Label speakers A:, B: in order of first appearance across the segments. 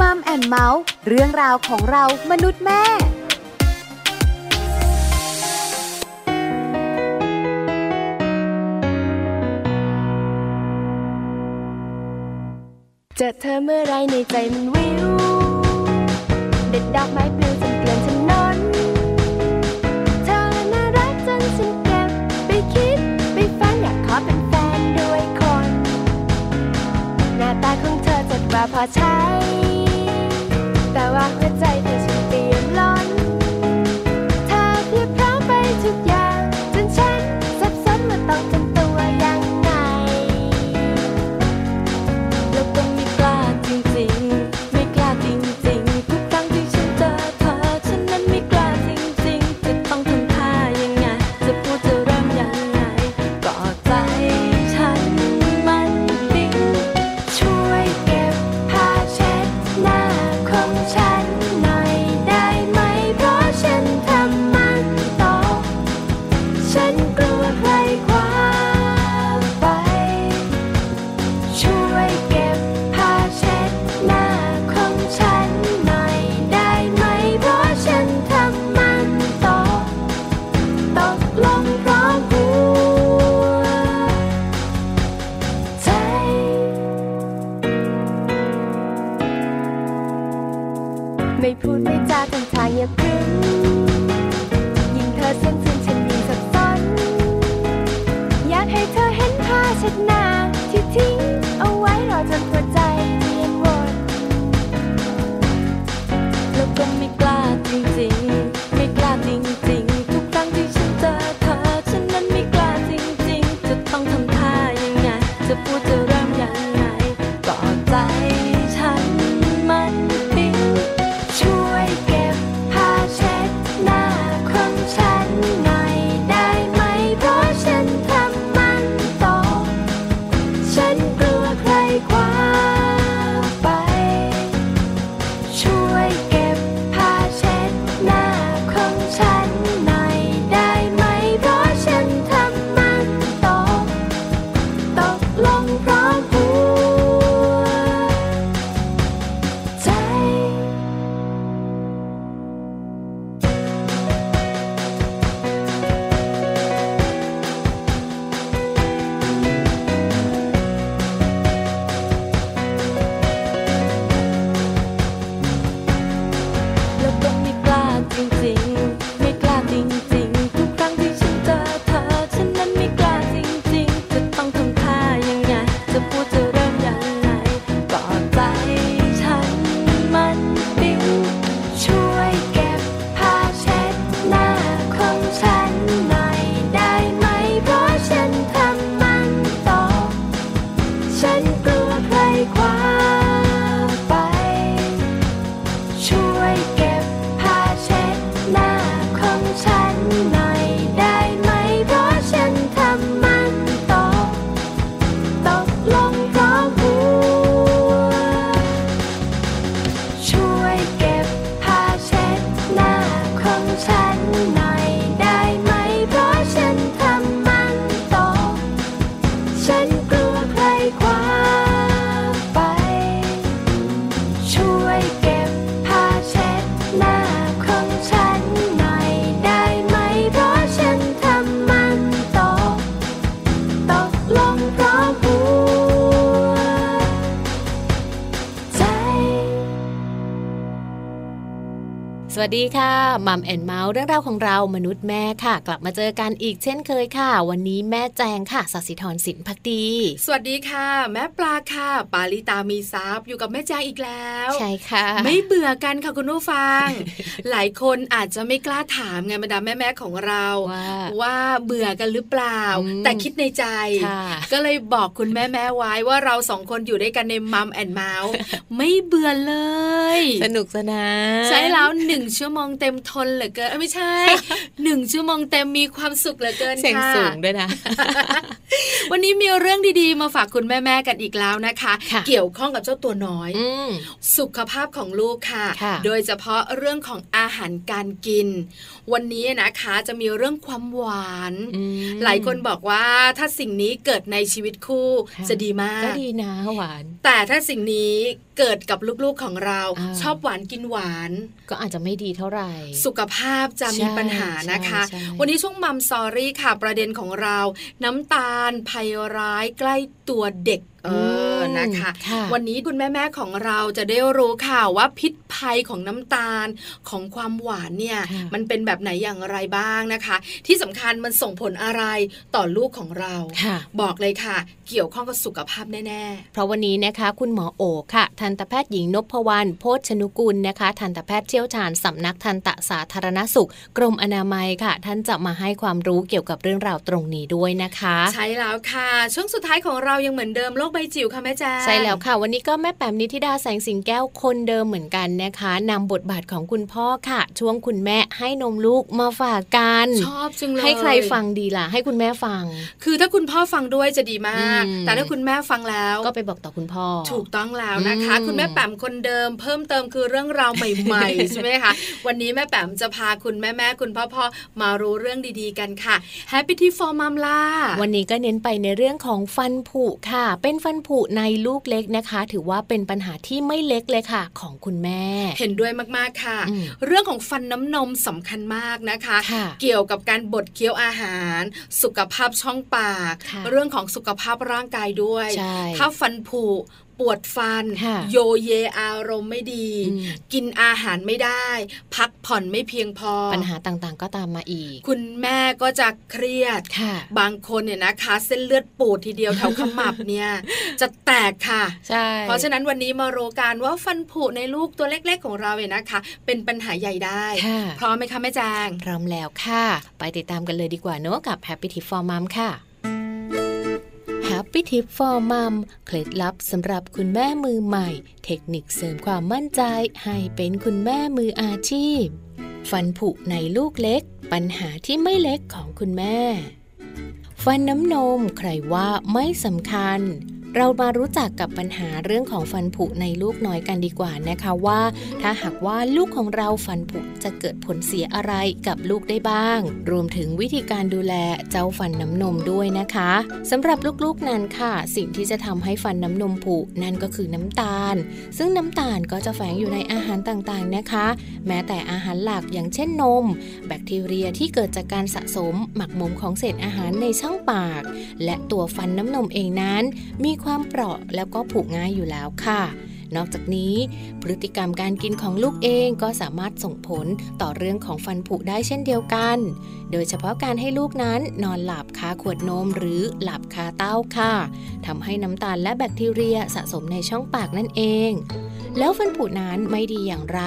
A: มัมแอนเมาส์เรื่องราวของเรามนุษย์แม่
B: จะเธอเมื่อไรในใจมันวิวเด็ดดอกไม้ปลิวจะ ว่าพอใช้ แต่ว่าหัวใจ
C: สวัสดีค่ะ Mom and Mouth เรื่องราวของเรามนุษย์แม่ค่ะ กลับมาเจอกันอีกเช่นเคยค่ะ วันนี้แม่แจงค่ะสัสิธรสินพักดี
D: สวัสดีค่ะ แม่ปลาค่ะ ปาลิตามีซับอยู่กับแม่แจงอีกแล้ว
C: ใช่ค่ะ
D: ไม่เบื่อกันค่ะคุณผู้ฟัง หลายคนอาจจะไม่กล้าถามไงบรรดาแม่แม่ของเรา
C: ว่า
D: เบื่อกันหรือเปล่า แต่คิดในใจ ก็เลยบอกคุณแม่แม่ไว้ว่าเราสองคนอยู่ด้วยกันใน Mom and Mouthไม่เบื่อเลย
C: สนุกสนาน
D: ใช่แล้วหนึ่งชั่วโมงเต็มทนเหลือเกินไม่ใช่หนึ่งชั่วโมงเต็มมีความสุขเหลือเกิน
C: เสียงสูงด้วยนะ
D: วันนี้มีเรื่องดีๆ มาฝากคุณแม่ๆกันอีกแล้วนะคะ เกี่ยวข้องกับเจ้าตัวน้อยสุขภาพของลูกค่ะ โดยเฉพาะเรื่องของอาหารการกิน วันนี้นะคะจะมีเรื่องความหวาน หลายคนบอกว่าถ้าสิ่งนี้เกิดในชีวิตคู่จะดีมาก
C: ก็ดีนะหวาน
D: แต่ถ้าสิ่งนี้เกิดกับลูกๆของเรา
C: อ
D: ชอบหวานกินหวาน
C: ก็อาจจะไม่ดีเท่าไหร่
D: สุขภาพจะมีปัญหานะคะ วันนี้ช่วงมัมซอรี่ค่ะประเด็นของเรา น้ำตาลภัยร้ายใกล้ตัวเด็ก เออนะคะ
C: ค่ะ
D: วันนี้คุณแม่ๆของเราจะได้รู้ค่ะว่าพิษภัยของน้ำตาลของความหวานเนี่ย
C: ค่ะ
D: มันเป็นแบบไหนอย่างไรบ้างนะคะ ที่สำคัญมันส่งผลอะไรต่อลูกของเรา
C: ค่ะ
D: บอกเลยค่ะ เกี่ยวข้องกับสุขภาพแน่
C: เพราะวันนี้นะคะ คุณหมอโอค่ะ ทันตแพทย์หญิงนพวรรณโพชนุกุลนะคะ ทันตแพทย์เชี่ยวชาญสำนักทันตสาธารณสุข กรมอนามัยค่ะ ท่านจะมาให้ความรู้เกี่ยวกับเรื่องราวตรงนี้ด้วยนะคะ
D: ๆใช่แล้วค่ะ ช่วงสุดท้ายของเรายังเหมือนเดิมโลกใบจิ๋วค่ะแม่แจ้ง
C: ใช่แล้วค่ะ วันนี้ก็แม่แปมนิธิดาแสงสิงแก้วคนเดิมเหมือนกันนะคะนำบทบาทของคุณพ่อค่ะ ช่วงคุณแม่ให้นมลูกมาฝากกัน
D: ชอบจังเลย
C: ให้ใครฟังดีล่ะ ให้คุณแม่ฟัง
D: คือถ้าคุณพ่อฟังด้วยจะดีมาก
C: อืม
D: แต่ถ้าคุณแม่ฟังแล้ว
C: ก็ไปบอกต่อคุณพ่อ
D: ถูกต้องแล้วนะคะ
C: อืม
D: คุณแม่แปมคนเดิม เพิ่มเติมคือเรื่องราวใหม่ๆใช่ไหมคะวันนี้แม่แปมจะพาคุณแม่แม่ๆคุณพ่อพ่อๆมารู้เรื่องดีๆกันค่ะ Happy Tea for Mom ล่ะ
C: วันนี้ก็เน้นไปในเรื่องของฟันผุค่ะ เป็นฟันผุในลูกเล็กนะคะ ถือว่าเป็นปัญหาที่ไม่เล็กเลยค่ะ ของคุณแม่
D: เห็นด้วยมากๆค่ะ
C: อืม
D: เรื่องของฟันน้ำนมสำคัญมากนะคะ
C: ค่ะ
D: เกี่ยวกับการบดเคี้ยวอาหาร สุขภาพช่องปาก
C: ค่ะ
D: เรื่องของสุขภาพร่างกายด้วย
C: ใช่
D: ถ้าฟันผุ ปวดฟัน
C: ค่ะ
D: โยเยอารมณ์ไม่ดี
C: อืม
D: กินอาหารไม่ได้ พักผ่อนไม่เพียงพอ
C: ปัญหาต่างๆ ก็ตามมาอีก
D: คุณแม่ก็จะเครียด
C: ค่ะ
D: บางคนเนี่ยนะคะเส้นเลือดปูดทีเดียวแถวขมับเนี่ยจะแตกค่ะ
C: ใช่
D: เพราะฉะนั้นวันนี้มารู้กันว่าฟันผุในลูกตัวเล็ก ๆ ของเราเนี่ยนะคะ เป็นปัญหาใหญ่ได้
C: ค่ะ
D: พร้อมไหมคะแม่แจง
C: พร้อมแล้วค่ะ ไปติดตามกันเลยดีกว่าเนอะกับ Happy Tip for Mom ค่ะ Happy Tip for Mom เคล็ดลับสำหรับคุณแม่มือใหม่ เทคนิคเสริมความมั่นใจให้เป็นคุณแม่มืออาชีพ ฟันผุในลูกเล็ก ปัญหาที่ไม่เล็กของคุณแม่ ฟันน้ำนมใครว่าไม่สำคัญ เรามารู้จักกับปัญหาเรื่องของฟันผุในลูกน้อยกันดีกว่านะคะว่า ถ้าหากว่าลูกของเราฟันผุจะเกิดผลเสียอะไรกับลูกได้บ้าง รวมถึงวิธีการดูแลเจ้าฟันน้ำนมด้วยนะคะสำหรับลูกๆนั้นค่ะ สิ่งที่จะทำให้ฟันน้ำนมผุนั่นก็คือน้ำตาล ซึ่งน้ำตาลก็จะแฝงอยู่ในอาหารต่างๆนะคะ แม้แต่อาหารหลักอย่างเช่นนม แบคทีเรียที่เกิดจากการสะสมหมักหมมของเศษอาหารในช่องปาก และตัวฟันน้ำนมเองนั้น มีความเปราะแล้วก็ผุง่ายอยู่แล้วค่ะ นอกจากนี้ พฤติกรรมการกินของลูกเองก็สามารถส่งผลต่อเรื่องของฟันผุได้เช่นเดียวกัน โดยเฉพาะการให้ลูกนั้นนอนหลับคาขวดนมหรือหลับคาเต้าค่ะทำให้น้ำตาลและแบคทีเรียสะสมในช่องปากนั่นเอง แล้วฟันผุนั้นไม่ดีอย่างไร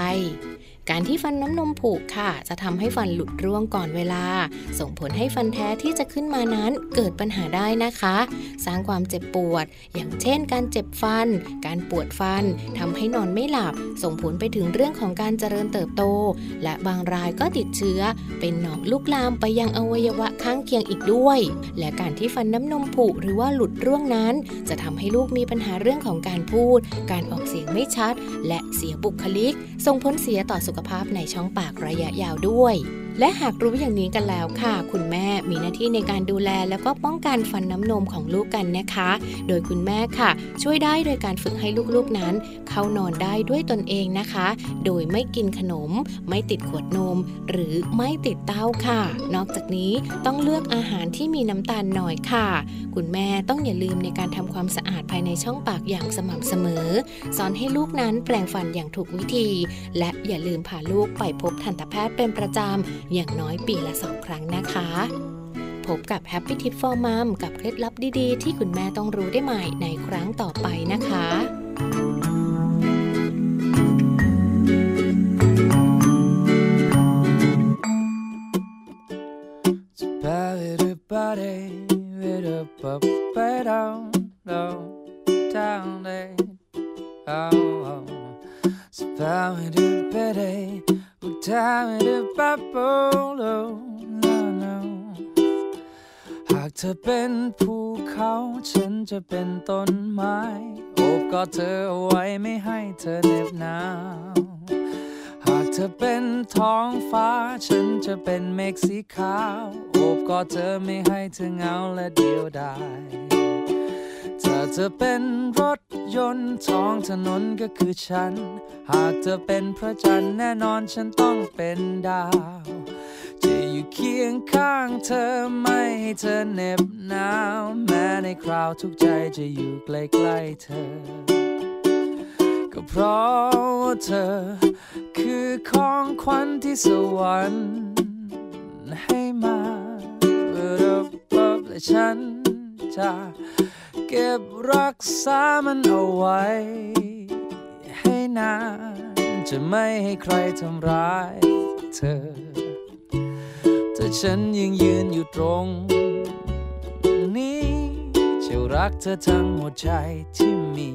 C: การที่ฟันน้ำนมผุค่ะ จะทำให้ฟันหลุดร่วงก่อนเวลา ส่งผลให้ฟันแท้ที่จะขึ้นมานั้นเกิดปัญหาได้นะคะ สร้างความเจ็บปวด อย่างเช่น การเจ็บฟัน การปวดฟันทำให้นอนไม่หลับ ส่งผลไปถึงเรื่องของการเจริญเติบโต และบางรายก็ติดเชื้อ เป็นหนองลุกลามไปยังอวัยวะข้างเคียงอีกด้วย และการที่ฟันน้ำนมผุหรือว่าหลุดร่วงนั้น จะทำให้ลูกมีปัญหาเรื่องของการพูด การออกเสียงไม่ชัด และเสียบุคลิก ส่งผลเสียต่อสุขขภาพในช่องปากระยะยาวด้วย และหากรู้อย่างนี้กันแล้วค่ะ คุณแม่มีหน้าที่ในการดูแลแล้วก็ป้องกันฟันน้ำนมของลูกกันนะคะ โดยคุณแม่ค่ะ ช่วยได้โดยการฝึกให้ลูกๆนั้น เข้านอนได้ด้วยตนเองนะคะ โดยไม่กินขนม ไม่ติดขวดนม หรือไม่ติดเต้าค่ะ นอกจากนี้ต้องเลือกอาหารที่มีน้ำตาลหน่อยค่ะ คุณแม่ต้องอย่าลืมในการทำความสะอาดภายในช่องปากอย่างสม่ำเสมอ สอนให้ลูกนั้นแปลงฟันอย่างถูกวิธี และอย่าลืมพาลูกไปพบทันตแพทย์เป็นประจำอย่างน้อยปีละสองครั้งนะคะ พบกับ Happy Tip for Mom กับเคล็ดลับดีๆ ที่คุณแม่ต้องรู้ได้ใหม่ในครั้งต่อไปนะคะ
E: Ba-da-ba-day, ba-da-ba-ba-dum, dum, down day. Oh, oh. Ba-da-ba-day, ba-da-ba-ba-bo, no, no. หากเธอเป็นภูเขาฉันจะเป็นต้นไม้โอบกอดเธอเอาไว้ไม่ให้เธอเหน็บหนาวหากเธอเป็นท้องฟ้าฉันจะเป็นเมฆสีขาวโอบกอดเธอไม่ให้เธอเหงาและเดียวดาย ถ้าเธอเป็นรถยนต์ท้องถนนก็คือฉัน หากเธอเป็นพระจันทร์แน่นอนฉันต้องเป็นดาว จะอยู่เคียงข้างเธอไม่ให้เธอเหน็บหนาว แม้ในคราวทุกใจจะอยู่ใกล้ๆเธอ ก็เพราะเธอ คือของขวัญที่สวรรค์ให้มาเปิดบและฉันจะ เก็บรักษามันเอาไว้ ให้นานจะไม่ให้ใครทำร้ายเธอ แต่ฉันยังยืนอยู่ตรงนี้จะรักเธอทั้งหัวใจที่มี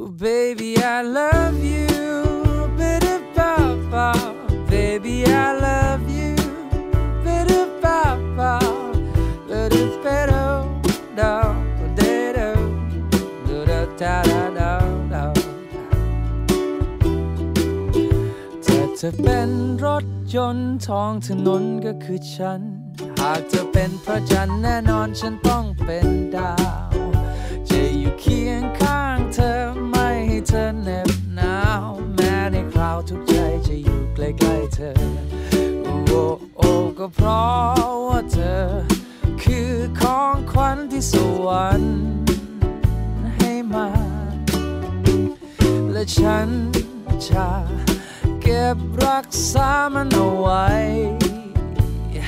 E: Oh, baby, I love you. Bitter papa. Baby, I love เธอเป็นรถยนต์ท้องถนนก็คือฉัน หากเธอเป็นพระจันทร์แน่นอนฉันต้องเป็นดาว จะอยู่เคียงข้างเธอไม่ให้เธอเหน็บหนาว แม้ในคราวทุกใจจะอยู่ใกล้ๆเธอ โอ้โอ้โอ้ก็เพราะว่าเธอ คือของขวัญที่สวรรค์ให้มา และฉันจะ ก็บรักษามันเอาไว้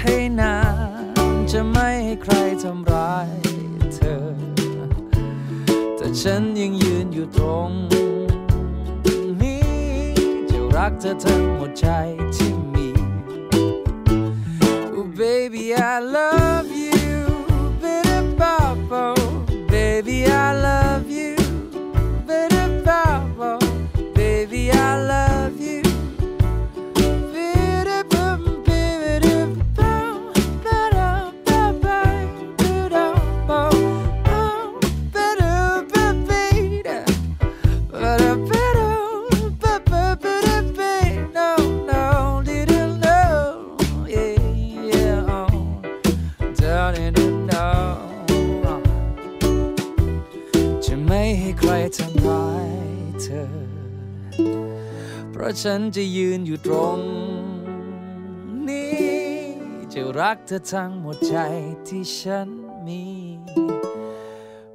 E: ให้นานจะไม่ให้ใครทำร้ายเธอ แต่ฉันยังยืนอยู่ตรงนี้ จะรักเธอทั้งหมดใจที่มี Oh baby I love you ราะฉันจะยืนอยู่ตรงนี้ จะรักเธอทั้งหมดใจที่ฉันมี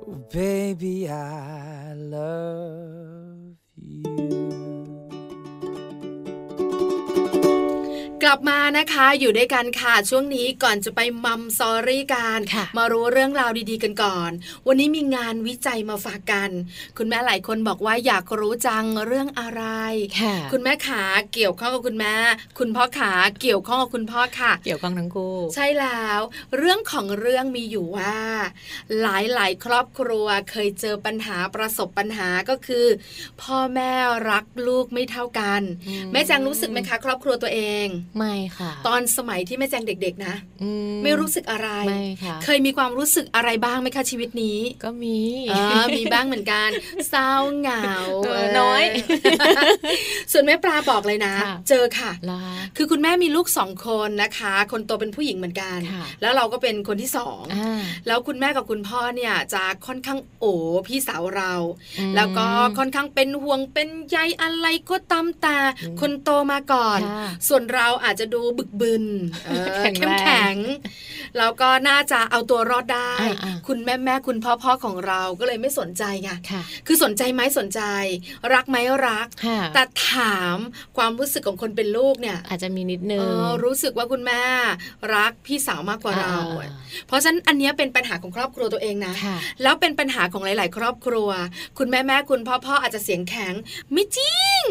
E: Oh, baby I love
D: กลับมานะคะอยู่ด้วยกันค่ะช่วงนี้ก่อนจะไปมัมซอรี่กัน
C: ค่ะ
D: มารู้เรื่องราวดีๆกันก่อน วันนี้มีงานวิจัยมาฝากกัน คุณแม่หลายคนบอกว่าอยากรู้จังเรื่องอะไร
C: ค่ะ
D: คุณแม่ขาเกี่ยวข้องกับคุณแม่ คุณพ่อขาเกี่ยวข้องกับคุณพ่อค่ะ
C: เกี่ยวข้องทั้งคู่
D: ใช่แล้ว เรื่องของเรื่องมีอยู่ว่า หลายหลายๆครอบครัวเคยเจอปัญหาประสบปัญหาก็คือ พ่อแม่รักลูกไม่เท่ากัน
C: อืม
D: แม่แจงรู้สึกไหมคะ ครอบครัวตัวเอง
C: ไม่ค่ะ
D: ตอนสมัยที่แม่แจงเด็ก ๆ นะ
C: อื
D: ไม่รู้สึกอะไร
C: ไม่ค่ะ
D: เคยมีความรู้สึกอะไรบ้างไหมคะชีวิตนี้
C: ก็มี
D: เออมีบ้างเหมือนกันเศร้าเหงา
C: เออน้อย
D: ส่วนแม่ปลาบอกเลยนะ
C: ค่ะ
D: เจอค่ะ
C: ลา
D: คือคุณแม่มีลูกสองคนนะคะ คนโตเป็นผู้หญิงเหมือนกัน
C: ค่ะ
D: แล้วเราก็เป็นคนที่สอง
C: อ่า
D: แล้วคุณแม่กับคุณพ่อเนี่ยจะค่อนข้างโอ้พี่สาวเรา
C: อืม
D: แล้วก็ค่อนข้างเป็นห่วงเป็นใยอะไรก็ตามแต่
C: อืม
D: คนโตมาก่อน
C: ค่ะ
D: ส่วนเราอาจจะดูบึกบึนเออ
C: แข็ง
D: เข้ม
C: แรง
D: แข็งแล้วก็น่าจะเอาตัวรอดได้
C: อ่าๆ
D: คุณแม่แม่คุณพ่อพ่อของเราก็เลยไม่สนใจไง
C: ค่ะ
D: คือสนใจไหมสนใจ รักไหมรัก
C: ค่ะ
D: แต่ถามความรู้สึกของคนเป็นลูกเนี่ย
C: อาจจะมีนิดนึ
D: เองอรู้สึกว่าคุณแม่รักพี่สาวมากกว่าเรา
C: อ่
D: เพราะฉะนั้นอันเนี้ยเป็นปัญหาของครอบครัวตัวเองนะ
C: ค่ะ
D: แล้วเป็นปัญหาของหลาย ๆ ครอบครัว คุณแม่แม่คุณพ่อพ่ออาจจะเสียงแข็ง ไม่จริง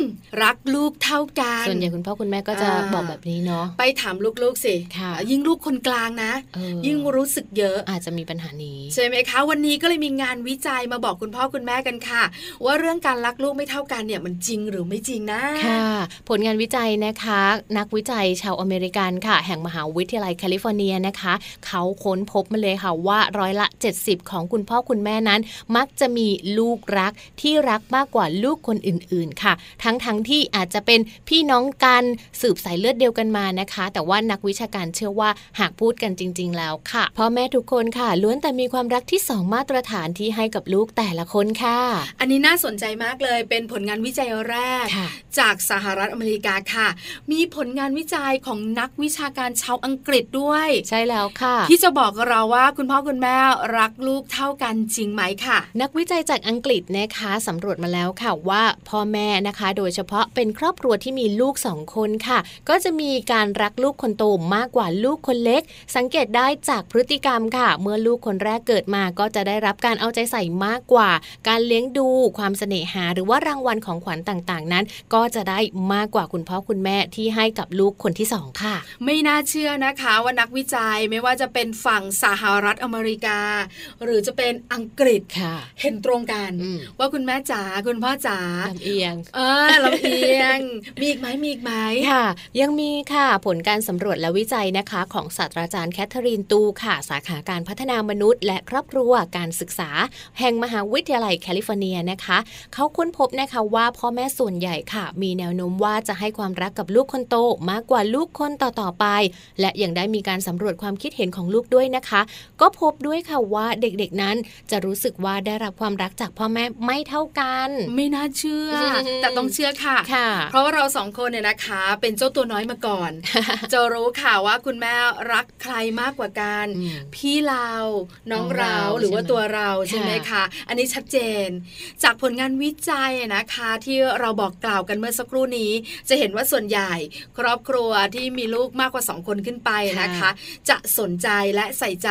D: รักลูกเท่ากัน
C: ส่วนใหญ่คุณพ่อคุณแม่ก็จะ
D: อ่า
C: บอกแบบนี้เนาะ
D: ไปถามลูกๆสิ
C: ค่ะ
D: ยิ่งลูกคนกลางนะ
C: เออ
D: ยิ่งรู้สึกเยอะ
C: อาจจะมีปัญหานี้
D: ใช่ไหมคะ วันนี้ก็เลยมีงานวิจัยมาบอกคุณพ่อคุณแม่กันค่ะ ว่าเรื่องการรักลูกไม่เท่ากันเนี่ยมันจริงหรือไม่จริงนะ
C: ค่ะ ผลงานวิจัยนะคะ นักวิจัยชาวอเมริกันค่ะ แห่งมหาวิทยาลัยแคลิฟอร์เนียนะคะ เขาค้นพบมาเลยค่ะว่าร้อยละ 70 ของคุณพ่อคุณแม่นั้น มักจะมีลูกรักที่รักมากกว่าลูกคนอื่นๆค่ะ ทั้งๆทที่อาจจะเป็นพี่น้องกันสืบสายเลือดเดียวกันมานะคะ แต่ว่านักวิชาการเชื่อว่าหากพูดกันจริงริง ๆ แล้วค่ะพ่อแม่ทุกคนค่ะ ล้วนแต่มีความรักที่สองมาตรฐานที่ให้กับลูกแต่ละคนค่ะ
D: อันนี้น่าสนใจมากเลยเป็นผลงานวิจัยแรก
C: ค่ะ
D: จากสหรัฐอเมริกาค่ะ มีผลงานวิจัยของนักวิชาการชาวอังกฤษด้วย
C: ใช่แล้วค่ะ
D: ที่จะบอกเราว่าคุณพ่อคุณแม่รักลูกเท่ากันจริงไหมค่ะ
C: นักวิจัยจากอังกฤษนะคะสำรวจมาแล้วค่ะว่าพ่อแม่นะคะ โดยเฉพาะเป็นครอบครัวที่มีลูกสองคนค่ะ ก็จะมีการรักลูกคนโตมากกว่าลูกคนเล็ก สังเกตได้จากพฤติกรรมค่ะ เมื่อลูกคนแรกเกิดมาก็จะได้รับการเอาใจใส่มากกว่า การเลี้ยงดูความเสน่หา หรือว่ารางวัลของขวัญต่างๆ นั้น ก็จะได้มากกว่าคุณพ่อคุณแม่ที่ให้กับลูกคนที่สองค่ะ
D: ไม่น่าเชื่อนะคะว่านักวิจัยไม่ว่าจะเป็นฝั่งสหรัฐอเมริกา หรือจะเป็นอังกฤษ
C: ค่ะ
D: เห็นตรงกัน
C: อืม
D: ว่าคุณแม่จ๋าคุณพ่อจ๋า
C: ลำเอียง
D: เออลำเอียง มีอีกไหมมีอีกไหม
C: ค่ะ ยังมีค่ะ ผลการสำรวจและวิจัยนะคะของศาสตราจารย์แคทเธอรีนตูค่ะ สาขาการพัฒนามนุษย์ และครอบครัวการศึกษา แห่งมหาวิทยาลัยแคลิฟอร์เนียนะคะ เขาค้นพบนะคะว่าพ่อแม่ส่วนใหญ่ค่ะ มีแนวโน้มว่าจะให้ความรักกับลูกคนโตมากกว่าลูกคนต่อๆไป และยังได้มีการสำรวจความคิดเห็นของลูกด้วยนะคะ ก็พบด้วยค่ะว่าเด็กๆนั้นจะรู้สึกว่าได้รับความรักจากพ่อแม่ไม่เท่ากัน
D: ไม่น่าเชื่อ
C: อืม
D: แต่ต้องเชื่อค่ะ
C: ค่ะ
D: เพราะว่าเราสองคนเนี่ยนะคะ เป็นเจ้าตัวน้อยมาก่อน จะรู้ค่ะว่าคุณแม่รักใครมากกว่ากัน
C: อืม
D: พี่เราน้อง
C: น้อง
D: เรา
C: เรา
D: หรือว่า
C: ใช่ไหม
D: ตัวเราใช่ไหม
C: ค่ะ
D: คะอันนี้ชัดเจน จากผลงานวิจัยนะคะที่เราบอกกล่าวกันเมื่อสักครู่นี้ จะเห็นว่าส่วนใหญ่ ครอบครัวที่มีลูกมากกว่าสองคนขึ้นไปนะคะ จะสนใจและใส่ใจ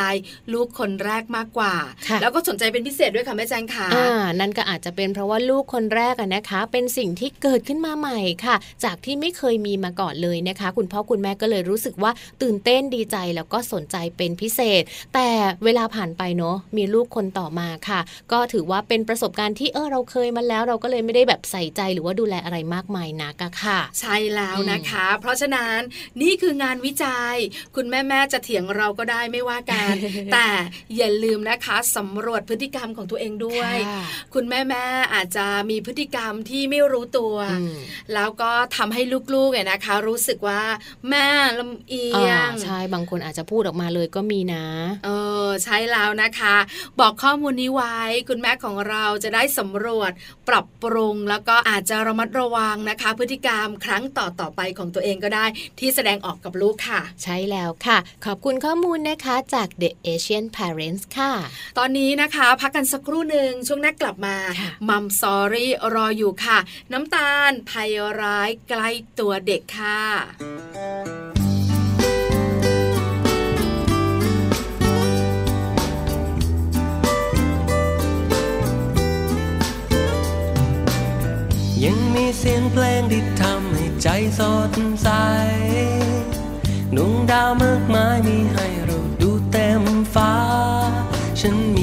D: ลูกคนแรกมากกว่า
C: ค่ะ
D: แล้วก็สนใจเป็นพิเศษด้วยค่ะแม่แจงค่ะ
C: อ่านั่นก็อาจจะเป็นเพราะว่าลูกคนแรกอะนะคะ เป็นสิ่งที่เกิดขึ้นมาใหม่ค่ะ จากที่ไม่เคยมีมาก่อนเลยนะคะคุณพ่อคุณแม่ก็เลยรู้สึกว่าตื่นเต้นดีใจแล้วก็สนใจเป็นพิเศษ แต่เวลาผ่านไปเนาะมีลูกคนต่อมาค่ะ ก็ถือว่าเป็นประสบการณ์ที่เออเราเคยมาแล้ว เราก็เลยไม่ได้แบบใส่ใจหรือว่าดูแลอะไรมากมายนักอะค่ะ
D: ใช่แล้วนะคะ เพราะฉะนั้นนี่คืองานวิจัย คุณแม่แม่ๆจะเถียงเราก็ได้ไม่ว่ากัน แต่อย่าลืมนะคะสำรวจพฤติกรรมของตัวเองด้วย
C: ค่ะ
D: คุณแม่แม่ๆอาจจะมีพฤติกรรมที่ไม่รู้ตัว
C: อืม
D: แล้วก็ทำให้ลูกๆเนี่ยนะคะ รู้สึกว่า แม่ลำเอีย
C: อ่างใช่บางคนอาจจะพูดออกมาเลยก็มีนะ
D: เออใช่แล้วนะคะ บอกข้อมูลนี้ไว้คุณแม่ของเราจะได้สำรวจปรับปรุง แล้วก็อาจจะระมัดระวังนะคะ พฤติกรรมครั้งต่อต่อๆไปของตัวเองก็ได้ที่แสดงออกกับลูกค่ะ
C: ใช่แล้วค่ะ ขอบคุณข้อมูลนะคะจาก The Asian Parents ค่ะ
D: ตอนนี้นะคะพักกันสักครู่หนึ่งช่วงหน้ากลับมา
C: ค่ะ
D: มัมซอรี่รออยู่ค่ะ น้ำตาลภัยร้ายใกล้ตัวเด็กค่ะ
F: ยังมีเสียงเพลงที่ทำให้ใจสดใสดวงดาวมากมายมีให้เราดูเต็มฟ้า ฉันมี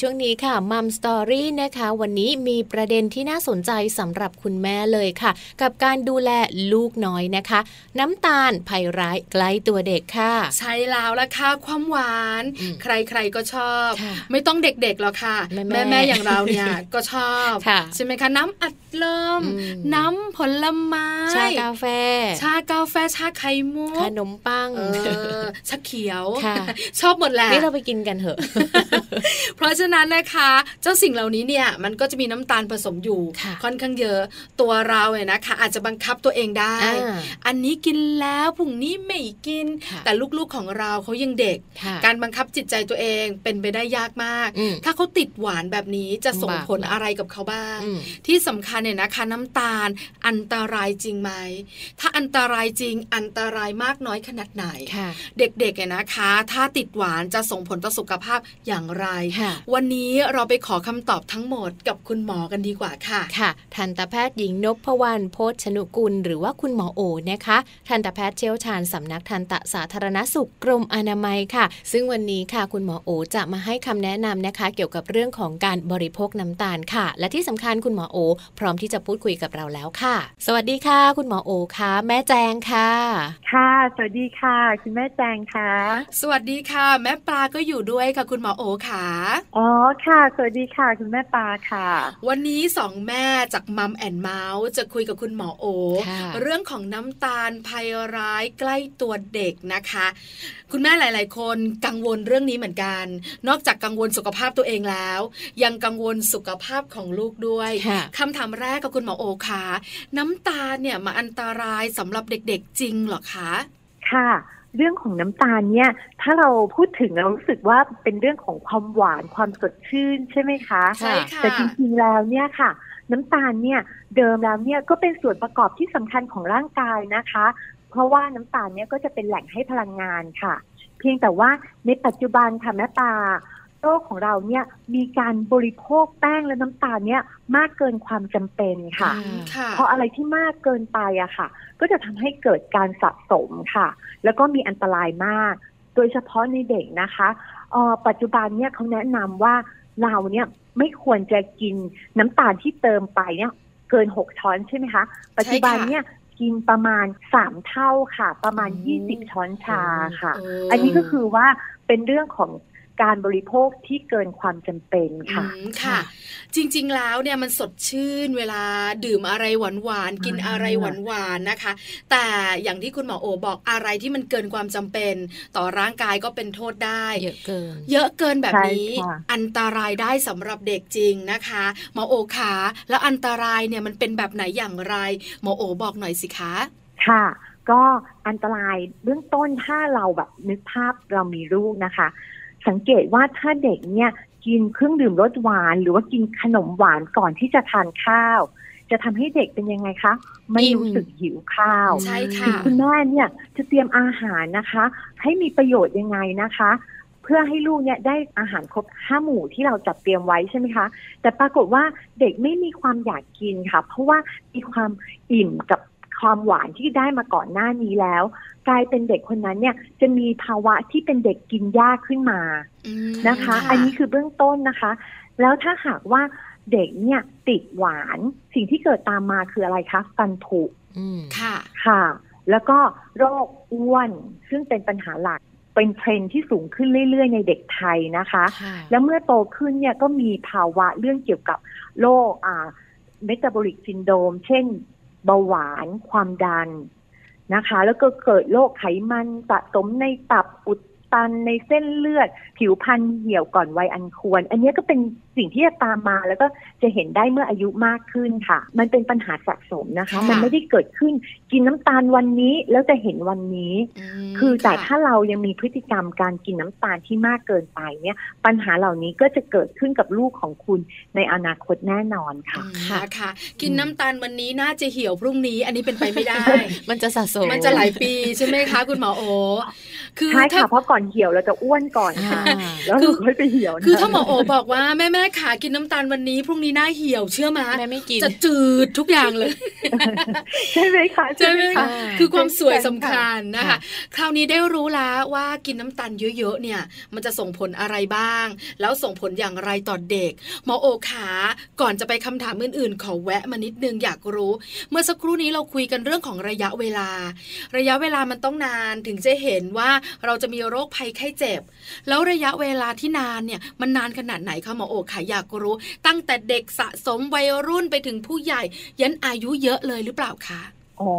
A: ช่วง
C: นี้ค่ะมัมสตอรี่นะคะ วันนี้มีประเด็นที่น่าสนใจสำหรับคุณแม่เลยค่ะ กับการดูแลลูกน้อยนะคะ น้ำตาลภัยร้ายใกล้ตัวเด็กค่ะ
D: ใช่แล้วละค่ะความหวาน
C: อืม
D: ใครๆก็ชอบ
C: ค่ะ
D: ไม่ต้องเด็กๆหรอกค่ะ
C: แม่ๆ
D: แม่ๆอย่างเราเนี่ยก็ชอบ
C: ค่ะ
D: ใช่ไหมคะน้ำอัดลม
C: อืม
D: น้ำผลไม้
C: ชากาแฟ
D: ชากาแฟชาไข่มุ
C: ข
D: ก
C: นมปัง
D: เออชาเขียว
C: ค่ะ
D: ชอบหมดแหละ
C: นี่เราไปกินกันเถอะ
D: เพราะฉะนั้นนะคะ เจ้าสิ่งเหล่านี้เนี่ยมันก็จะมีน้ำตาลผสมอยู่
C: ค่ะ
D: ค่อนข้างเยอะตัวเราเนี่ยนะคะ อาจจะบังคับตัวเองได้
C: อ่า
D: อันนี้กินแล้วพรุ่งนี้ไม่กิน
C: ค่ะ
D: แต่ลูกๆของเราเขายังเด็ก
C: ค่ะ
D: การบังคับจิตใจตัวเองเป็นไปได้ยากมาก
C: อืม
D: ถ้าเขาติดหวานแบบนี้จะส่ง
C: ลำบาก
D: ผลอะไรกับเขาบ้าง
C: อืม
D: ที่สำคัญเนี่ยนะคะน้ำตาลอันตรายจริงไหมถ้าอันตรายจริงอันตรายมากน้อยขนาดไหน
C: ค่ะ
D: เด็กๆเนี่ยนะคะ ถ้าติดหวานจะส่งผลต่อสุขภาพอย่างไร
C: ค่ะ
D: วันนี้เราไปขอคำตอบทั้งหมดกับคุณหมอกันดีกว่าค่ะ
C: ค่ะ ทันตแพทย์หญิงนพวรรณโพชนุกุล หรือว่าคุณหมอโอนะคะ ทันตแพทย์เชี่ยวชาญสำนักทันตสาธารณสุขกรมอนามัยค่ะ ซึ่งวันนี้ค่ะ คุณหมอโอจะมาให้คำแนะนำนะคะ เกี่ยวกับเรื่องของการบริโภคน้ำตาลค่ะ และที่สำคัญคุณหมอโอ พร้อมที่จะพูดคุยกับเราแล้วค่ะ สวัสดีค่ะ คุณหมอโอค่ะแม่แจงค่ะ
G: ค่ะ สวัสดีค่ะ คุณแม่แจงค่ะ
D: สวัสดีค่ะ แม่ปลาก็อยู่ด้วยค่ะคุณหมอโอค่ะ
G: อ๋อค่ะสวัสดีค่ะ คุณแม่ปลาค่ะ
D: วันนี้สองแม่จากมัมแอนเมาส์จะคุยกับคุณหมอโอ
C: ค่ะ
D: เรื่องของน้ำตาลภัยร้ายใกล้ตัวเด็กนะคะ คุณแม่หลาย ๆ คนกังวลเรื่องนี้เหมือนกัน นอกจากกังวลสุขภาพตัวเองแล้ว ยังกังวลสุขภาพของลูกด้วย
C: ค่ะ
D: คำถามแรกกับคุณหมอโอค่ะ น้ำตาลเนี่ยมาอันตรายสำหรับเด็ก ๆ จริงเหรอคะ
G: ค่ะ เรื่องของน้ำตาลเนี่ย ถ้าเราพูดถึงเรารู้สึกว่าเป็นเรื่องของความหวานความสดชื่นใช่ไหมคะ
D: ใช่ค่ะ
G: แต่จริงๆแล้วเนี่ยค่ะ น้ำตาลเนี่ยเดิมแล้วเนี่ยก็เป็นส่วนประกอบที่สำคัญของร่างกายนะคะ เพราะว่าน้ำตาลเนี่ยก็จะเป็นแหล่งให้พลังงานค่ะ เพียงแต่ว่าในปัจจุบันค่ะแม่ปลา โลกของเราเนี่ยมีการบริโภคแป้งและน้ำตาลเนี่ยมากเกินความจำเป็นค่ะ
C: อืม
D: ค่ะ
G: เพราะอะไรที่มากเกินไปอะค่ะ ก็จะทำให้เกิดการสะสมค่ะ แล้วก็มีอันตรายมาก โดยเฉพาะในเด็กนะคะเอ่อปัจจุบันเนี่ยเขาแนะนำว่าเราเนี่ยไม่ควรจะกินน้ำตาลที่เติมไปเนี่ยเกินหกช้อนใช่ไหมคะปัจจุบันเนี่ยกินประมาณสามเท่าค่ะ ประมาณ
C: โอ้
G: ยี่สิบช้อนชาค่ะ
D: เอั
G: นนี้ก็คือว่าเป็นเรื่องของ การบริโภคที่เกินความจำเป็นค่ะ
D: อืมค่ะ จริงๆแล้วเนี่ยมันสดชื่นเวลาดื่มอะไรหวานๆกินอะไรหวานๆนะคะ แต่อย่างที่คุณหมอโอบอกอะไรที่มันเกินความจำเป็น ต่อร่างกายก็เป็นโทษได้
C: เยอะเกิน
D: เยอะเกินแบบนี้
G: ใช่ค่ะ
D: อันตรายได้สำหรับเด็กจริงนะคะหมอโอขาแล้วอันตรายเนี่ยมันเป็นแบบไหนอย่างไรหมอโอบอกหน่อยสิคะ
G: ค่ะก็อันตรายเบื้องต้นถ้าเราแบบนึกภาพเรามีลูกนะคะ สังเกตว่าถ้าเด็กเนี่ยกินเครื่องดื่มรสหวาน หรือว่ากินขนมหวานก่อนที่จะทานข้าว จะทำให้เด็กเป็นยังไงคะ ไม่รู้สึกหิวข้าว
D: ใช่
G: ถึ
D: ค่ะ
G: งคุณแม่เนี่ยจะเตรียมอาหารนะคะ ให้มีประโยชน์ยังไงนะคะ เพื่อให้ลูกเนี่ยได้อาหารครบห้าหมู่ที่เราจัดเตรียมไว้ใช่ไหมคะ แต่ปรากฏว่าเด็กไม่มีความอยากกินค่ะ เพราะว่ามีความอิ่มกับความหวานที่ได้มาก่อนหน้านี้แล้ว กลายเป็นเด็กคนนั้นเนี่ยจะมีภาวะที่เป็นเด็กกินยากขึ้นมา
D: อืม
G: นะคะ อันนี้คือเบื้องต้นนะคะ แล้วถ้าหากว่าเด็กเนี่ยติดหวานสิ่งที่เกิดตามมาคืออะไรคะฟันผุ
C: อืม
D: ค่ะ
G: ค่ะ แล้วก็โรคอ้วนซึ่งเป็นปัญหาหลักเป็นเทรนด์ที่สูงขึ้นเรื่อย ๆ ในเด็กไทยนะคะ
C: ค่ะ
G: แล้วเมื่อโตขึ้นเนี่ยก็มีภาวะเรื่องเกี่ยวกับโรคอ่า metabolic syndrome เช่นเบาหวาน ความดัน นะคะ แล้วก็เกิดโรคไขมันสะสมในตับอุด ตันในเส้นเลือด ผิวพรรณเหี่ยวก่อนวัยอันควร อันนี้ก็เป็นสิ่งที่จะตามมาแล้วก็จะเห็นได้เมื่ออายุมากขึ้นค่ะ มันเป็นปัญหาสะสมนะคะ
C: ค่ะ
G: มันไม่ได้เกิดขึ้นกินน้ำตาลวันนี้แล้วจะเห็นวันนี้
D: ม
G: คือแต่ะถ้าเรายังมีพฤติกรรมการกินน้ำตาลที่มากเกินไปเนี่ย ปัญหาเหล่านี้ก็จะเกิดขึ้นกับลูกของคุณในอนาคตแน่นอนค่ะ
D: อืม
C: ค่ะ
D: นะคะกินน้ำตาลวันนี้น่าจะเหี่ยวพรุ่งนี้อันนี้เป็นไปไม่ได้
C: มันจะสะสม
D: มันจะหลายปีใช่ไหมคะ คุณหมอโอคือ
G: ใช่
D: ถ้า
G: ค่ะเพราะก่อนอนเหี่ยวเราจะอ้วนก่อนค่ะ
C: อ่า
G: แล้วเราค่อยไปเหี่ยวนะ
D: คือถ้าหมอโอบอกว่าแม่แม่ๆขากินน้ำตาลวันนี้พรุ่งนี้หน้าเหี่ยวเชื่อไหม
C: แม่ไม่กิน
D: จะจืดทุกอย่างเลย
G: ใช่ไหมคะ
D: ใช่ไหม
G: คะ
D: คะคือความสวยสำคัญนะคะ
C: ค่ะ
D: คราวนี้ได้รู้แล้วว่ากินน้ำตาลเยอะๆเนี่ย มันจะส่งผลอะไรบ้าง แล้วส่งผลอย่างไรต่อเด็กหมอโอขาก่อนจะไปคำถามอื่นๆ ขอแวะมานิดนึงอยากรู้ เมื่อสักครู่นี้เราคุยกันเรื่องของระยะเวลา ระยะเวลามันต้องนานถึงจะเห็นว่าเราจะมีโรคภัยไข้เจ็บ แล้วระยะเวลาที่นานเนี่ยมันนานขนาดไหนคะหมอโอขาอยากรู้ ตั้งแต่เด็กสะสมวัยรุ่นไปถึงผู้ใหญ่ ยันอายุเยอะเลยหรือเปล่าคะ
G: อ๋อ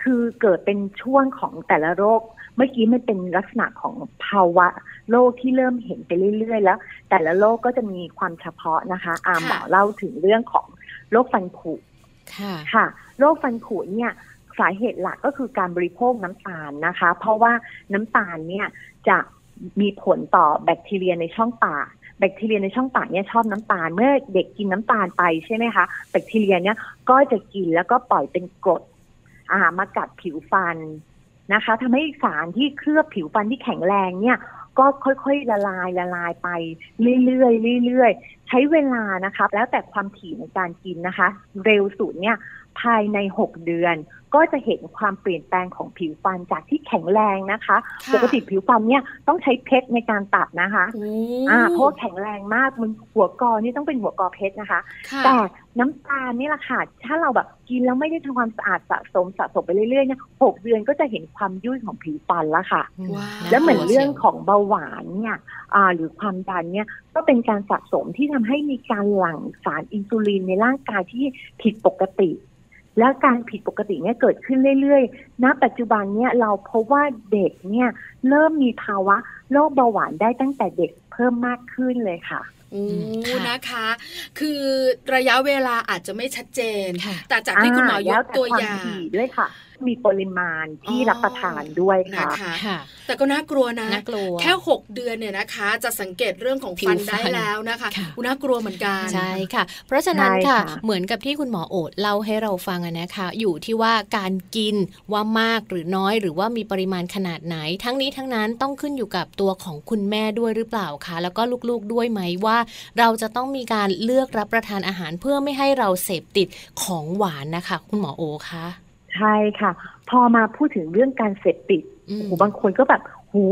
G: คือเกิดเป็นช่วงของแต่ละโรค เมื่อกี้มันเป็นลักษณะของภาวะโรคที่เริ่มเห็นไปเรื่อย ๆ แล้ว แต่ละโรคก็จะมีความเฉพาะนะคะ อาหมอเล่าถึงเรื่องของโรคฟันผุ
C: ค่ะ
G: ค่ะโรคฟันผุเนี่ย สาเหตุหลักก็คือการบริโภคน้ำตาลนะคะ เพราะว่าน้ำตาลเนี่ยจะมีผลต่อแบคทีเรียในช่องปากแบคทีเรียในช่องปากเนี่ยชอบน้ำตาล เมื่อเด็กกินน้ำตาลไปใช่ไหมคะแบคทีเรียเนี่ยก็จะกินแล้วก็ปล่อยเป็นกรดอ่ามากัดผิวฟันนะคะทำให้สารที่เคลือบผิวฟันที่แข็งแรงเนี่ย ก็ค่อยๆละลายละลายไป เรื่อยๆเรื่อยๆใช้เวลานะคะ แล้วแต่ความถี่ในการกินนะคะ เร็วสุดเนี่ยภายใน6เดือน ก็จะเห็นความเปลี่ยนแปลงของผิวฟันจากที่แข็งแรงนะคะ
D: ค่ะ
G: ปกติผิวฟันเนี่ยต้องใช้เพชรในการตัดนะคะ
D: โอ้
G: อ่าเพราะว่าแข็งแรงมากมันหัวกอนี่ต้องเป็นหัวกอเพชรนะคะ
D: ค่ะ
G: แต่น้ำตาลนี่แหละค่ะ ถ้าเราแบบกินแล้วไม่ได้ทำความสะอาดสะสมสะสมไปเรื่อยๆเนี่ยหกเดือนก็จะเห็นความยุ่ยของผิวฟันแล้วค่ะ
D: ว้าว
G: แล้วเหมือนเรื่องของเบาหวานเนี่ยอ่าหรือความดันเนี่ยก็เป็นการสะสมที่ทำให้มีการหลั่งสารอินซูลินในร่างกายที่ผิดปกติ และการผิดปกติเนี่ยเกิดขึ้นเรื่อยๆ ณ ปัจจุบันเนี่ยเราพบว่าเด็กเนี่ยเริ่มมีภาวะโรคเบาหวานได้ตั้งแต่เด็กเพิ่มมากขึ้นเลยค่ะ
D: โอ้
C: ค่ะ
D: นะคะ คือระยะเวลาอาจจะไม่ชัดเจน
C: ค่ะ
D: แต่จากที่คุณหมอย
G: แล้
D: ก
G: แต่
D: ตัว
G: ควม
D: อย่าง
G: ถี่ด้วยค่ะ มีปริมาณที่
D: อ๋อ
G: รับประทานด้วย
D: นะ
G: ค่ะ
D: คะ
C: ค่ะ
D: แต่ก็น่ากลัวนะ
C: น่ากลัว
D: แค่ 6 เดือนเนี่ยนะคะ จะสังเกตเรื่องของ
C: ผิว
D: ฟัน
C: ฟัน
D: ได้แล้วนะคะ
C: ค่ะ
D: อุยน่ากลัวเหมือนกัน
C: ใช่ค่ะ เพราะฉะนั้น
G: ใช่
C: ค่ะ
G: ค่ะ
C: เหมือนกับที่คุณหมอโอดเล่าให้เราฟังอะนะคะ อยู่ที่ว่าการกินว่ามากหรือน้อยหรือว่ามีปริมาณขนาดไหน ทั้งนี้ทั้งนั้นต้องขึ้นอยู่กับตัวของคุณแม่ด้วยหรือเปล่าคะแล้วก็ลูกๆด้วยไหมว่า เราจะต้องมีการเลือกรับประทานอาหารเพื่อไม่ให้เราเสพติดของหวานนะคะ คุณหมอโอคะ
G: ใช่ค่ะ พอมาพูดถึงเรื่องการเสพติด
C: อืม
G: โอ้โหบางคนก็แบบหู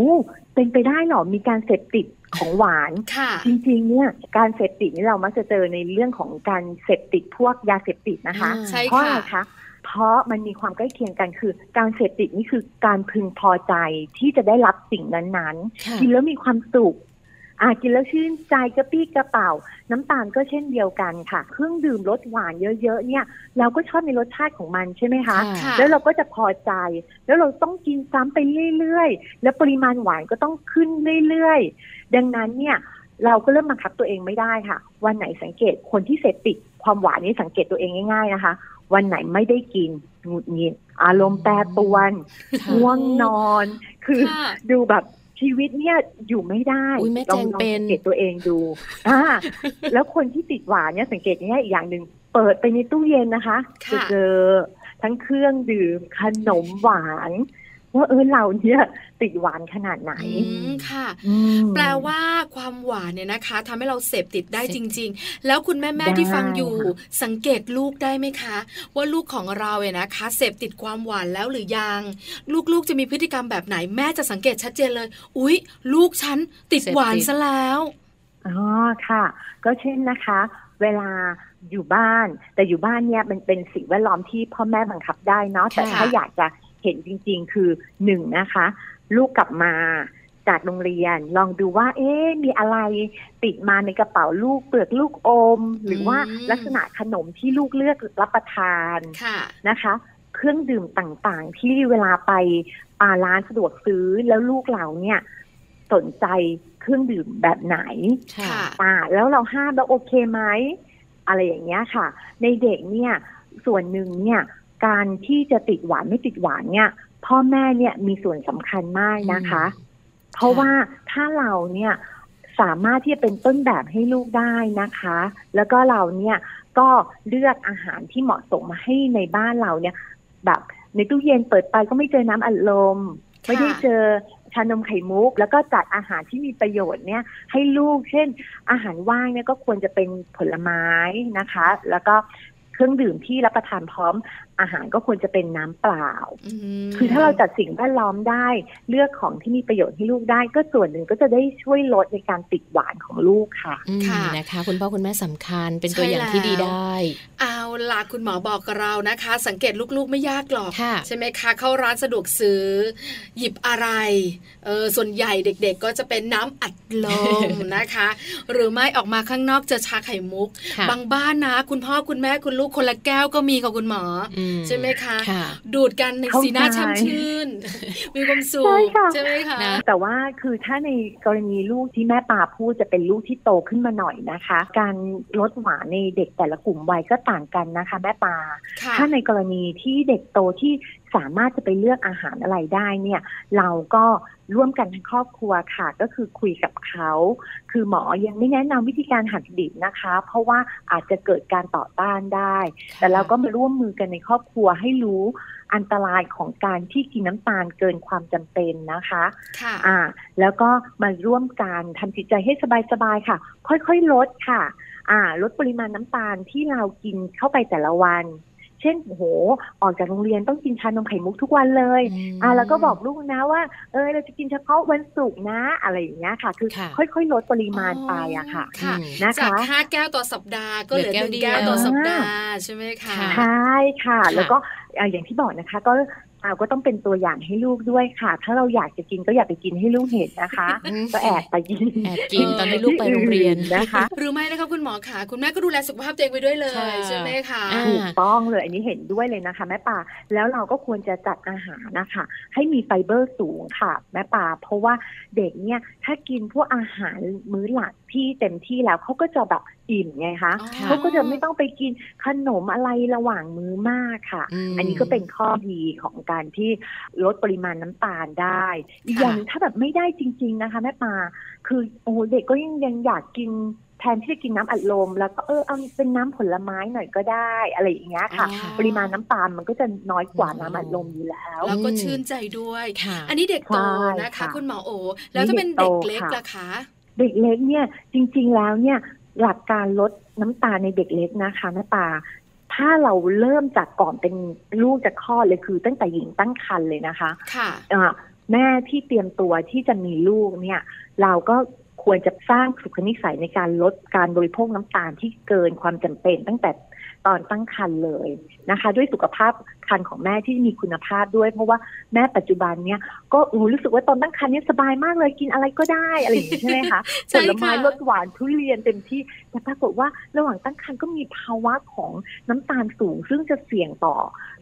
G: เป็นไปได้เหรอมีการเสพติดของหวาน
D: ค่ะ
G: จริงๆ เนี่ย การเสพติดนี่เรามักจะเจอในเรื่องของการเสพติดพวกยาเสพติดนะคะ
C: อ่า
D: ใช่
G: เพราะอะไร
D: ค่ะ
G: คะ เพราะมันมีความใกล้เคียงกันคือ การเสพติดนี่คือการพึงพอใจที่จะได้รับสิ่งนั้น
C: ค่ะ
G: ๆกินแล้วมีความสุข อ่ากินแล้วชื่นใจกระปี้กระเป๋า น้ำตาลก็เช่นเดียวกันค่ะ เครื่องดื่มรสหวานเยอะๆเนี่ย เราก็ชอบในรสชาติของมันใช่ไหมคะ
D: ค่ะ
G: แล้วเราก็จะพอใจ แล้วเราต้องกินซ้ำไปเรื่อยๆ แล้วปริมาณหวานก็ต้องขึ้นเรื่อยๆ ดังนั้นเนี่ยเราก็เริ่มบังคับตัวเองไม่ได้ค่ะ วันไหนสังเกตคนที่เสพติดความหวานนี่สังเกตตัวเองง่าย ๆนะคะ วันไหนไม่ได้กินหงุดหงิดอารมณ์แปรปรวน
C: ค่ะ
G: ง่วงนอน คือ
D: ค่ะ
G: ดูแบบ ชีวิตเนี่ยอยู่ไม่ได้
C: อุ๊ยแม่
G: ล
C: แจ
G: อง
C: ง
G: ลอง
C: เป็น
G: สังเกตตัวเองดูอ่าแล้วคนที่ติดหวานเนี่ยสังเกตง่ายๆอีกอย่างหนึ่งเปิดไปในตู้เย็นนะคะ
D: ค่ะ
G: จะเจอทั้งเครื่องดื่มขนมหวาน ว่าเออเราเนี่ยติดหวานขนาดไหน
D: อืมค่ะ
G: อืม
D: แปลว่าความหวานเนี่ยนะคะทำให้เราเสพติดได้
C: เสพ
D: จริง ๆ แล้วคุณแม่
G: ได้
D: ๆที่ฟังอยู่
G: ค่ะ
D: สังเกตลูกได้ไหมคะ ว่าลูกของเราเนี่ยนะคะเสพติดความหวานแล้วหรือยัง ลูกๆจะมีพฤติกรรมแบบไหนแม่จะสังเกตชัดเจนเลย อุ๊ย ลูกฉันติด
C: เสพติด
D: หวานซะแล้ว
G: อ๋อค่ะ ก็เช่นนะคะ เวลาอยู่บ้าน แต่อยู่บ้านเนี่ยมันเป็นสิ่งแวดล้อมที่พ่อแม่บังคับได้เนาะแต่ถ้าอยากจะ เห็นจริง ๆ คือหนึ่งนะคะ ลูกกลับมาจากโรงเรียน ลองดูว่า เอ๊ะมีอะไรติดมาในกระเป๋าลูกเปลือกลูกอม หรือว่า
D: อืม
G: ลักษณะขนมที่ลูกเลือกรับประทาน
D: ค่ะ
G: นะคะ เครื่องดื่มต่างๆ ที่เวลาไปอ่าร้านสะดวกซื้อแล้วลูกเราเนี่ยสนใจเครื่องดื่มแบบไหน
C: ค่ะ
D: ค่ะ
G: อ่าแล้วเราห้ามแล้วโอเคไหมอะไรอย่างเงี้ยค่ะ ในเด็กเนี่ยส่วนหนึ่งเนี่ย การที่จะติดหวานไม่ติดหวานเนี่ยพ่อแม่เนี่ยมีส่วนสำคัญมากนะคะ เพราะว่าถ้าเราเนี่ยสามารถที่จะเป็นต้นแบบให้ลูกได้นะคะ แล้วก็เราเนี่ยก็เลือกอาหารที่เหมาะสมมาให้ในบ้านเราเนี่ย แบบในตู้เย็นเปิดไปก็ไม่เจอน้ำอัดลม ไม่ได้เจอชานมไข่มุก แล้วก็จัดอาหารที่มีประโยชน์เนี่ย ให้ลูก เช่น อาหารว่างเนี่ยก็ควรจะเป็นผลไม้นะคะ แล้วก็เครื่องดื่มที่รับประทานพร้อม อาหารก็ควรจะเป็นน้ำเปล่า
D: ม
G: คือถ้าเราจัดสิ่งแวดล้อมได้ เลือกของที่มีประโยชน์ให้ลูกได้ ก็ส่วนหนึ่งก็จะได้ช่วยลดในการติดหวานของลูกค่ะ
C: อืม
D: ค่ะ
C: นะคะ คุณพ่อคุณแม่สำคัญเป็นตัว
D: ใช่
C: อย่างที่ดี
D: แล้ว
C: ได้
D: เอาล่ะคุณหมอบอกกับเรานะคะ สังเกตลูกๆไม่ยากหรอก
C: ค่ะ
D: ใช่ไหมคะ เข้าร้านสะดวกซื้อ หยิบอะไรเออส่วนใหญ่เด็ก ๆ ก็จะเป็นน้ำอัดลมนะคะ หรือไม่ออกมาข้างนอกจะชาไข่มุก
C: ค่ะ
D: บางบ้านนะ คุณพ่อคุณแม่คุณลูกคนละแก้วก็มีค่ะคุณหมออ
C: อื
D: ใช่ไหมคะ
C: ค่ะ
D: ดูดกันใน
G: เข้า
D: สีหน้า
G: ใจ
D: ช่ำชื่น มีความสุ
G: ใช่
D: ข
G: ค่ะ
D: ใช่ไหมคะ
C: นะ
G: แต่ว่าคือถ้าในกรณีลูกที่แม่ปาพูดจะเป็นลูกที่โตขึ้นมาหน่อยนะคะ การลดหวานในเด็กแต่ละกลุ่มวัยก็ต่างกันนะคะ แม่ปา
D: ค่ะ
G: ถ้าในกรณีที่เด็กโตที่ สามารถจะไปเลือกอาหารอะไรได้เนี่ย เราก็ร่วมกันทั้งครอบครัวค่ะ ก็คือคุยกับเขา คือหมอยังไม่แนะนำวิธีการหักดิบนะคะ เพราะว่าอาจจะเกิดการต่อต้านได้ แต่เราก็มาร่วมมือกันในครอบครัวให้รู้อันตรายของการที่กินน้ำตาลเกินความจำเป็นนะคะ
D: ค่ะ
G: อ่า แล้วก็มาร่วมกันทำจิตใจให้สบายๆค่ะ ค่อยๆลดค่ะ อ่า ลดปริมาณน้ำตาลที่เรากินเข้าไปแต่ละวัน เช่นโอ้โหออกจากโรงเรียนต้องกินชานมไข่มุกทุกวันเลย
C: ม
G: อ่าแล้วก็บอกลูกนะว่า เออเราจะกินเฉพาะวันศุกร์นะ อะไรอย่างเงี้ยค่ะ คือ
C: ค่ะ
G: ค่อยๆลดปริมาณไปอะค่ะ
D: ค่ะ
C: อืม
G: นะ
D: จาก
G: คะ
D: ห้าแก้วต่อสัปดาห์ก็เหลือ
C: เหลือ
D: หนึ่ง
C: แก้
D: แก้
C: ว
D: ว
C: เดียว
D: ต่อสัปดาห์ใช่ไหมคะ
C: ค่ะ
G: ใช่ค่ะ
C: ค่ะ
G: แล้วก็อ่าอย่างที่บอกนะคะก็ เราก็ต้องเป็นตัวอย่างให้ลูกด้วยค่ะ ถ้าเราอยากจะกินก็อย่าไปกินให้ลูกเห็นนะคะ
C: อืม
G: ก็แอบไปกิน
C: แอบกินตอนที่ลูกไปโรงเรียน
G: นะคะ
D: หรือไม่นะคะคุณหมอค่ะคุณแม่ก็ดูแลสุขภาพตัวเองไปด้วยเลย
C: ค่ะ
D: ใช่ไหมคะ
C: อ่า
G: ถูกต้องเลยอันนี้เห็นด้วยเลยนะคะ แม่ป่าแล้วเราก็ควรจะจัดอาหารนะคะ ให้มีไฟเบอร์สูงค่ะ แม่ป่าเพราะว่าเด็กเนี่ย ถ้ากินพวกอาหารมื้อหลักที่เต็มที่แล้วเขาก็จะแบบอิ่มไงคะ
D: อ๋อ
G: เขาก็จะไม่ต้องไปกินขนมอะไรระหว่างมื้อมากค่ะ
C: ม
G: อันนี้ก็เป็นข้อดีของการที่ลดปริมาณน้ำตาลได้ อีก
C: ค่ะ
G: อย่างหนึ่งถ้าแบบไม่ได้จริง ๆนะคะแม่ปาคือโอ้โหเด็กก็ยังยังอยากกิน แทนที่จะกินน้ำอัดลม แล้วก็เออเอาเป็นน้ำผลไม้หน่อยก็ได้ อะไรอย่างเงี้ยค่ะ
C: อ๋อ
G: ปริมาณน้ำตาลมันก็จะน้อยกว่าน้ำอัดลมอยู่แล้ว
D: แล้วก็ชื่นใจด้วย
C: ค่ะ
D: อันนี้เด็กโต
G: ใช่
D: นะคะ
G: ค่ะ
D: คุณหมอโอ แล้วถ้าเป็นเด็กเล็ก
G: นี่เด็กโตค่ะ
D: ล่ะคะ
G: เด็กเล็กเนี่ยจริง ๆแล้วเนี่ยหลักการลดน้ำตาลในเด็กเล็กนะคะแม่ปาถ้าเราเริ่มจากก่อนเป็นลูกจะคลอดเลยคือ ตั้งแต่หญิงตั้งครรภ์เลยนะคะ
D: ค่ะ
G: อ่าแม่ที่เตรียมตัวที่จะมีลูกเนี่ย เราก็ ควรจะสร้างสุขนิสัยในการลดการบริโภคน้ำตาลที่เกินความจำเป็นตั้งแต่ตอนตั้งครรภ์เลยนะคะ ด้วยสุขภาพ ครรภ์ของแม่ที่มีคุณภาพด้วย เพราะว่าแม่ปัจจุบันเนี่ยก็รู้สึกว่าตอนตั้งครรภ์เนี่ยสบายมากเลยกินอะไรก็ได้อะไรอย่างนี้ใช่ไหมคะ
D: ใช่
G: ผ
D: ค่ะ
G: ลไม้รสหวานทุเรียนเต็มที่แต่ปรากฏว่าระหว่างตั้งครรภ์ก็มีภาวะของน้ำตาลสูง ซึ่งจะเสี่ยงต่อ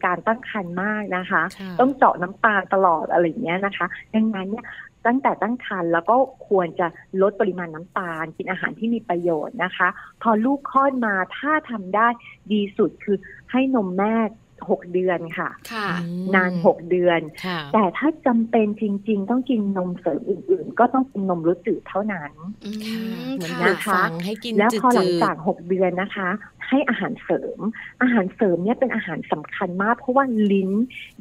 G: การตั้งครรภ์มากนะคะ
C: ค่ะ
G: ต้องเจาะน้ำตาลตลอดอะไรอย่างเงี้ยนะคะ ดังนั้นเนี่ยตั้งแต่ตั้งครรภ์แล้วก็ควรจะลดปริมาณน้ำตาล กินอาหารที่มีประโยชน์นะคะ พอลูกคลอดมาถ้าทำได้ดีสุดคือให้นมแม่ หกเดือนค่ะ
D: ค่ะ
C: อืม
G: นานหกเดือน
C: ค่ะ
G: แต่ถ้าจำเป็นจริง ๆ ต้องกินนมเสริมอื่น ๆ ก็ต้องเป็นนมรสจืดเท่านั้น
D: อื
C: ค่ะ
D: ม
C: เหมือน
D: ค่ะ
C: ปลูกฝังให้กิน
G: แล้ว
C: จื
G: พอหลัง
C: ด
G: จากหกเดือนนะคะ ให้อาหารเสริม อาหารเสริมเนี่ยเป็นอาหารสำคัญมาก เพราะว่าลิ้น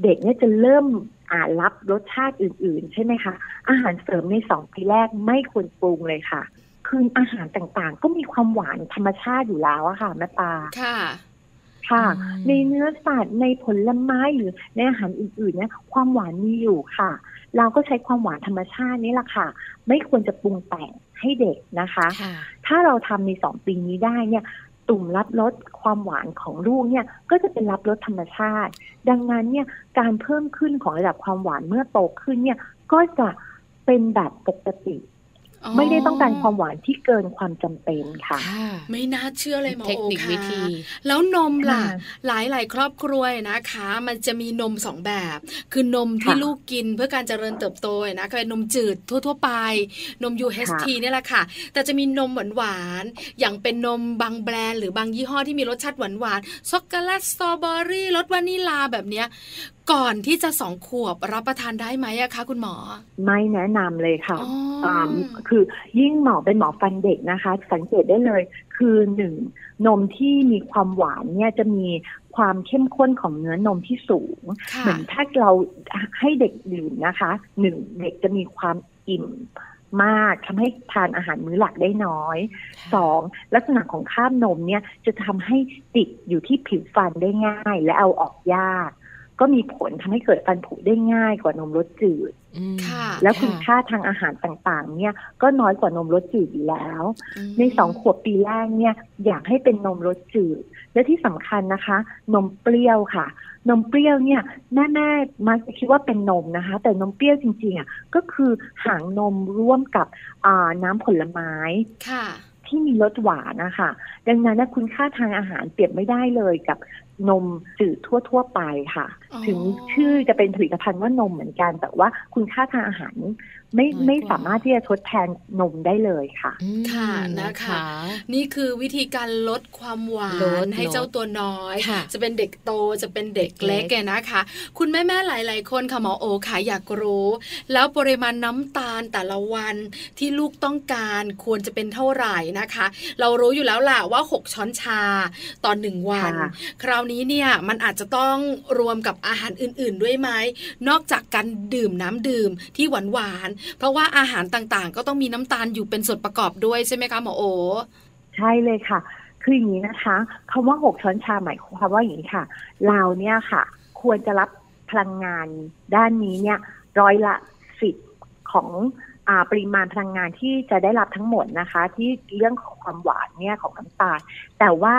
G: เด็กเนี่ยจะเริ่มอ่ารับรสชาติอื่น ๆ ใช่ไหมคะ อาหารเสริมในสองปีแรกไม่ควรปรุงเลยค่ะคืออาหารต่างๆ ก็มีความหวานธรรมชาติอยู่แล้วอะค่ะแม่ปลา
D: ค่ะ
G: ค่ะ
C: อืม
G: ในเนื้อสัตว์ในผลไม้หรือในอาหารอื่นๆเนี่ยความหวานมีอยู่ค่ะ เราก็ใช้ความหวานธรรมชาตินี่แหละค่ะ ไม่ควรจะปรุงแต่งให้เด็กนะคะ
C: ๆค่ะ
G: ถ้าเราทำในสองปีนี้ได้เนี่ยตุ่มรับรสความหวานของลูกเนี่ยก็จะเป็นรับรสธรรมชาติ ดังนั้นเนี่ยการเพิ่มขึ้นของระดับความหวานเมื่อโตขึ้นเนี่ยก็จะเป็นแบบปกติ
D: อ๋อ
G: ไม่ได้ต้องการความหวานที่เกินความจำเป็นค่ะ
C: ค่ะ
D: ไม่น่าเชื่อเลยหมอ
C: เทค
D: โอ
C: นิค
D: ค่ะ
C: วิธี
D: แล้วนมล่ะ
G: ค่ะ
D: หลายหลายๆครอบครัวนะคะ มันจะมีนมสองแบบ คือนมที่
G: ค่ะ
D: ลูกกินเพื่อการเจริญเติบโตนะเป็นนมจืดทั่ว ๆ ไป นม UHT เนี่ยแหละค่ะ แต่จะมีนมหวานๆอย่างเป็นนมบางแบรนด์หรือบางยี่ห้อที่มีรสชาติหวานๆช็อกโกแลตสตรอเบอรี่รสวานิลาแบบเนี้ย ก่อนที่จะสองขวบรับประทานได้ไหมอะคะคุณหมอ
G: ไม่แนะนำเลยค่ะ
D: อ๋ออ่า
G: คือยิ่งหมอเป็นหมอฟันเด็กนะคะ สังเกตได้เลย คือหนึ่งนมที่มีความหวานเนี่ยจะมีความเข้มข้นของเนื้อนมที่สูง
D: ค่ะ
G: เหมือนถ้าเราให้เด็กดื่มนะคะหนึ่งเด็กจะมีความอิ่มมากทำให้ทานอาหารมื้อหลักได้น้อยสองลักษณะของคราบนมเนี่ยจะทำให้ติดอยู่ที่ผิวฟันได้ง่ายและเอาออกยาก ก็มีผลทำให้เกิดฟันผุได้ง่ายกว่านมรสจืด
C: อืม
D: ค่ะ
G: แล้วคุณค่าทางอาหารต่างๆ เนี่ยก็น้อยกว่านมรสจืดอยู่แล้ว
D: ม
G: ในสองขวบปีแรกเนี่ยอยากให้เป็นนมรสจืด และที่สำคัญนะคะ นมเปรี้ยวค่ะ นมเปรี้ยวเนี่ยแม่แม่ๆมักจะคิดว่าเป็นนมนะคะ แต่นมเปรี้ยวจริงๆอะก็คือหางนมร่วมกับอ่าน้ำผลไม้
D: ค่ะ
G: ที่มีรสหวานนะคะดังนั้นนะคุณค่าทางอาหารเปรียบไม่ได้เลยกับนมจืดทั่ว ๆ ไปค่ะ
D: อ๋อ
G: ถึงชื่อจะเป็นผลิตภัณฑ์ว่านมเหมือนกัน แต่ว่าคุณค่าทางอาหารไม่
C: น้อยกว่า
G: ไม่สามารถที่จะทดแทนนมได้เลยค่ะ
C: อืม
D: ค่ะนะคะ นี่คือวิธีการลดความหวา
C: ล
D: น
C: ด
D: ให้
C: ลด
D: เจ้าตัวน้อย
C: ค่ะ
D: จะเป็นเด็กโตจะเป็นเด็กเล็ก
C: เล็ก
D: ไงนะคะ คุณแม่แม่ๆหลาย ๆ คนค่ะหมอโอค่ะอยากรู้ แล้วปริมาณน้ำตาลแต่ละวันที่ลูกต้องการควรจะเป็นเท่าไหร่นะคะ เรารู้อยู่แล้วล่ะว่า 6 ช้อนชาต่อหนึ่งวัน
G: ค่ะ
D: คราวนี้เนี่ยมันอาจจะต้องรวมกับอาหารอื่น ๆ ด้วยไหมนอกจากการดื่มน้ำดื่มที่หวานหวานๆเพราะว่าอาหารต่างๆ ก็ต้องมีน้ำตาลอยู่เป็นส่วนประกอบด้วยใช่ไหมคะหมอโอ
G: ใช่เลยค่ะ คืออย่างนี้นะคะคำว่าหกช้อนชาหมายความว่าอย่างนี้ค่ะ เราเนี่ยค่ะ ควรจะรับพลังงานด้านนี้เนี่ย ร้อยละสิบของอปริมาณพลังงานที่จะได้รับทั้งหมดนะคะ ที่เรื่องของความหวานเนี่ยของน้ำตาลแต่ว่า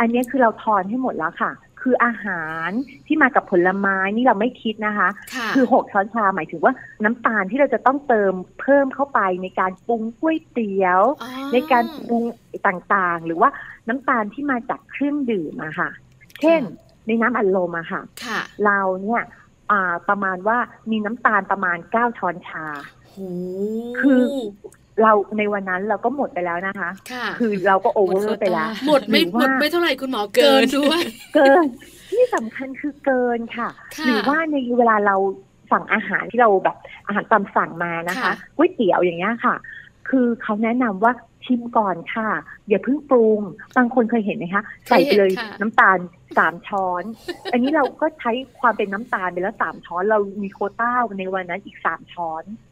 G: อันนี้คือเราทอนให้หมดแล้วค่ะ คืออาหารที่มากับผลไม้นี่เราไม่คิดนะคะ
D: ค่ะ
G: คือหกช้อนชาหมายถึงว่าน้ำตาลที่เราจะต้องเติมเพิ่มเข้าไปในการปรุงก๋วยเตี๋ยว
D: อ๋อ
G: ในการปรุงต่างๆ หรือว่าน้ำตาลที่มาจากเครื่องดื่มอะค่ะ เช่น ในน้ำอัดลมอะค่ะ
D: ค่ะ
G: เราเนี่ยอ่าประมาณว่ามีน้ำตาลประมาณเก้าช้อนชา
D: โห
G: คือ เราในวันนั้นเราก็หมดไปแล้วนะคะ
D: ค่ะ
G: คือเราก็โอเวอ
C: หมดโคว
G: ร์ไปแล้ว
C: ต้า
D: หมดไม่
G: รือ
D: หม
G: ว่า
D: ดไม่เท่าไหร่คุณหมอเกินด้วย
G: เกิน ที่สำคัญคือเกินค่ะ
D: ค่ะ
G: หรือว่าในเวลาเราสั่งอาหารที่เราแบบอาหารตามสั่งมานะคะ
D: ค่ะ
G: ก๋วยเตี๋ยวอย่างเงี้ยค่ะ คือเขาแนะนำว่าชิมก่อนค่ะ อย่าเพิ่งปรุง บางคนเคยเห็นไหมคะใส่ไปเลย
D: ค่ะ
G: น้ำตาลสามช้อน อันนี้เราก็ใช้ความเป็นน้ำตาลไปแล้วสามช้อน เรามีโควต้าในวันนั้นอีกสามช้อน
D: อ๋อ
C: ค่ะ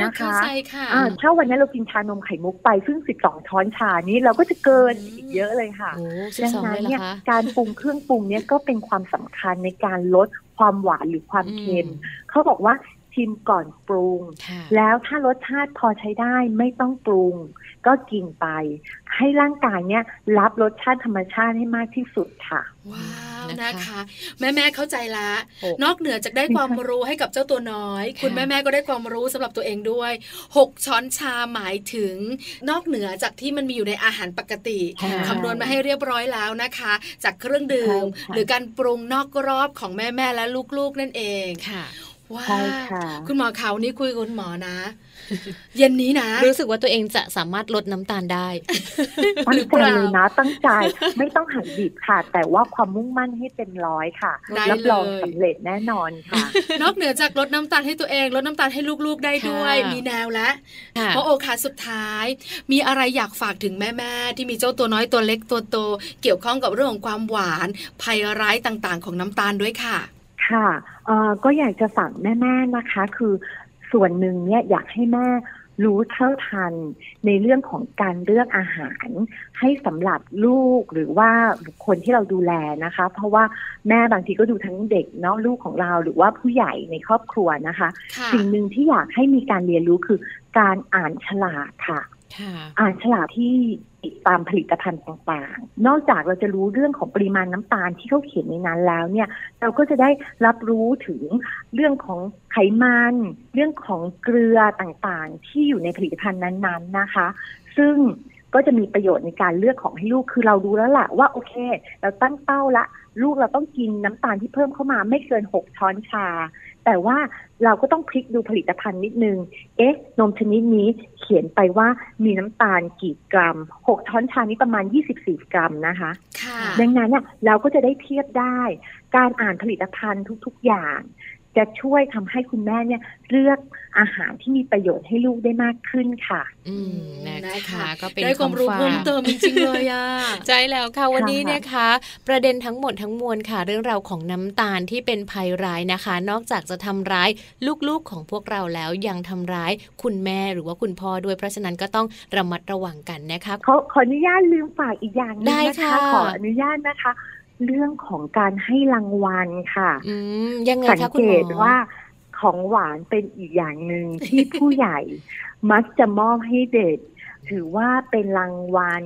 G: นะคะ
D: เข้าใจค่ะ
G: อ่าถ้าวันนั้นเรากินชานมไข่มุกไป ซึ่งสิบสองช้อนชานี้เราก็จะเกินอีกเยอะเลยค่ะ
C: โอ้สิบ
G: ดัง
C: สอง
G: นั้
C: เล
G: น
C: ยเหร
G: เนี่
C: อยคะ
G: การปรุงเครื่องปรุงเนี่ยก็เป็นความสำคัญในการลดความหวานหรือความเค็ม
C: อืม
G: เขาบอกว่า ชิมก่อนปรุง
C: ค่ะ
G: แล้วถ้ารสชาติพอใช้ได้ไม่ต้องปรุง ก็กินไป ให้ร่างกายเนี่ยรับรสชาติธรรมชาติให้มากที่สุดค่ะ
D: ว้าว
C: นะคะ
D: นะคะแม่แม่ๆเข้าใจละ
C: โอ้
D: นอกเหนือจากได้ความรู้ให้กับเจ้าตัวน้อย
C: ค่ะ
D: คุณแม่แม่ๆก็ได้ความรู้สำหรับตัวเองด้วยหกช้อนชาหมายถึง นอกเหนือจากที่มันมีอยู่ในอาหารปกติ
C: ค่ะ
D: คำนวณมาให้เรียบร้อยแล้วนะคะ จากเครื่องดื่ม
G: ใช่ค่ะ
D: หรือการปรุงนอกรอบของแม่แม่ๆและลูกๆนั่นเอง
C: ค่ะ
D: ว้า
G: ใช่ค่ะ
D: คุณหมอเขานี่คุยกับคุณหมอนะ เย็นนี้นะ
C: รู้สึกว่าตัวเองจะสามารถลดน้ำตาลได้
G: ตั้
D: ห
G: ง
D: รือ
G: ใจ
D: เปล่า
G: เลยนะตั้งใจไม่ต้องหันดิบค่ะ แต่ว่าความมุ่งมั่นให้เต็มร้อยค่ะ
D: ได้
G: รับรอง
D: เลย
G: สำเร็จแน่นอนค่ะ
D: นอกเหนือจากลดน้ำตาลให้ตัวเองลดน้ำตาลให้ลูกๆได้ด้วย
C: ค่ะ
D: มีแนวแล้ว
C: ค่ะ
D: เพราะโอกาสสุดท้าย มีอะไรอยากฝากถึงแม่ๆที่มีเจ้าตัวน้อยตัวเล็กตัวโตเกี่ยวข้องกับเรื่องของความหวานภัยร้ายต่างๆ ของน้ำตาลด้วยค่ะ
G: ค่ะเอ่อก็อยากจะสั่งแม่ๆนะคะ คือส่วนหนึ่งเนี่ยอยากให้แม่รู้เท่าทันในเรื่องของการเลือกอาหาร ให้สำหรับลูกหรือว่าบุคคลที่เราดูแลนะคะ เพราะว่าแม่บางทีก็ดูทั้งเด็กเนาะลูกของเราหรือว่าผู้ใหญ่ในครอบครัวนะคะ
D: ค่ะ
G: สิ่งหนึ่งที่อยากให้มีการเรียนรู้คือการอ่านฉลากค่ะ
C: ค่ะ
G: อ่านฉลากที่ตามผลิตภัณฑ์ต่างๆ นอกจากเราจะรู้เรื่องของปริมาณน้ำตาลที่เขาเขียนในนั้นแล้วเนี่ย เราก็จะได้รับรู้ถึงเรื่องของไขมัน เรื่องของเกลือต่างๆ ที่อยู่ในผลิตภัณฑ์นั้นๆนะคะ ซึ่งก็จะมีประโยชน์ในการเลือกของให้ลูกคือเรารู้แล้วล่ะว่าโอเค เราตั้งเป้าละ ลูกเราต้องกินน้ำตาลที่เพิ่มเข้ามาไม่เกินหกช้อนชา แต่ว่าเราก็ต้องพลิกดูผลิตภัณฑ์นิดนึง เอ๊ะ นมชนิดนี้เขียนไปว่ามีน้ำตาลกี่กรัม 6 ช้อนชานี้ประมาณ 24 กรัมนะคะ
D: ค่ะ
G: ดังนั้นเนี่ยเราก็จะได้เทียบได้ การอ่านผลิตภัณฑ์ทุกๆอย่าง จะช่วยทำให้คุณแม่เนี่ยเลือกอาหารที่มีประโยชน์ให้ลูกได้มากขึ้นค่ะ
C: อืมนะคะก็เป็น
D: ได้ความรู้
C: ฝก
D: เพิ่มเติมจริงๆเลยอะ
C: ใช่แล้วค่ะวันนี้
G: ค่ะ
C: นะคะ ประเด็นทั้งหมดทั้งมวลค่ะ เรื่องราวของน้ำตาลที่เป็นภัยร้ายนะคะ นอกจากจะทำร้ายลูกๆของพวกเราแล้วยังทำร้ายคุณแม่หรือว่าคุณพ่อด้วยเพราะฉะนั้นก็ต้องระมัดระวังกันนะคะ
G: ขอขออนุญาตลืมฝากอีกอย่างหนึง
C: ได้
G: นะ
C: ค่ะ
G: คะขออนุญาตนะคะ เรื่องของการให้รางวัลค่ะ
C: อืมยังไง
G: สัง
C: คะคุณ
G: เก
C: หมอ
G: ตว่าของหวานเป็นอีกอย่างหนึ่งที่ผู้ใหญ่มักจะมอบให้เด็ก ถือว่าเป็นรางวัล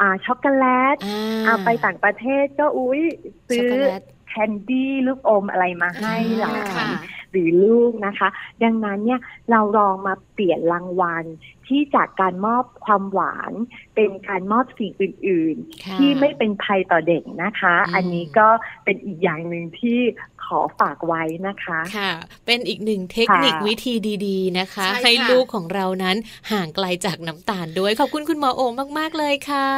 G: อ่าช็อกโกแลต
C: อ่า
G: อ่าไปต่างประเทศก็อุ้ย
C: ช็
G: ซื้
C: อก
G: อ
C: โกแลต
G: แคนดี้ลูกอมอะไรมาให้หลา
D: ค่ะ
G: น หรือลูกนะคะ ดังนั้นเนี่ยเราลองมาเปลี่ยนรางวัลที่จากการมอบความหวาน เป็นการมอบสิ่งอื่น
C: ค่ะ
G: ๆที่ไม่เป็นภัยต่อเด็กนะคะ
C: อืม
G: อันนี้ก็เป็นอีกอย่างหนึ่งที่ขอฝากไว้นะคะ
C: ค่ะ เป็นอีกหนึ่งเทคนิค
G: ค่ะ
C: วิธีดีๆนะคะ
D: ใช่ค่ะ
C: ให้ลูกของเรานั้นห่างไกลจากน้ำตาลด้วย ขอบคุณคุณหมอโอมาก ๆ เลยค่ะ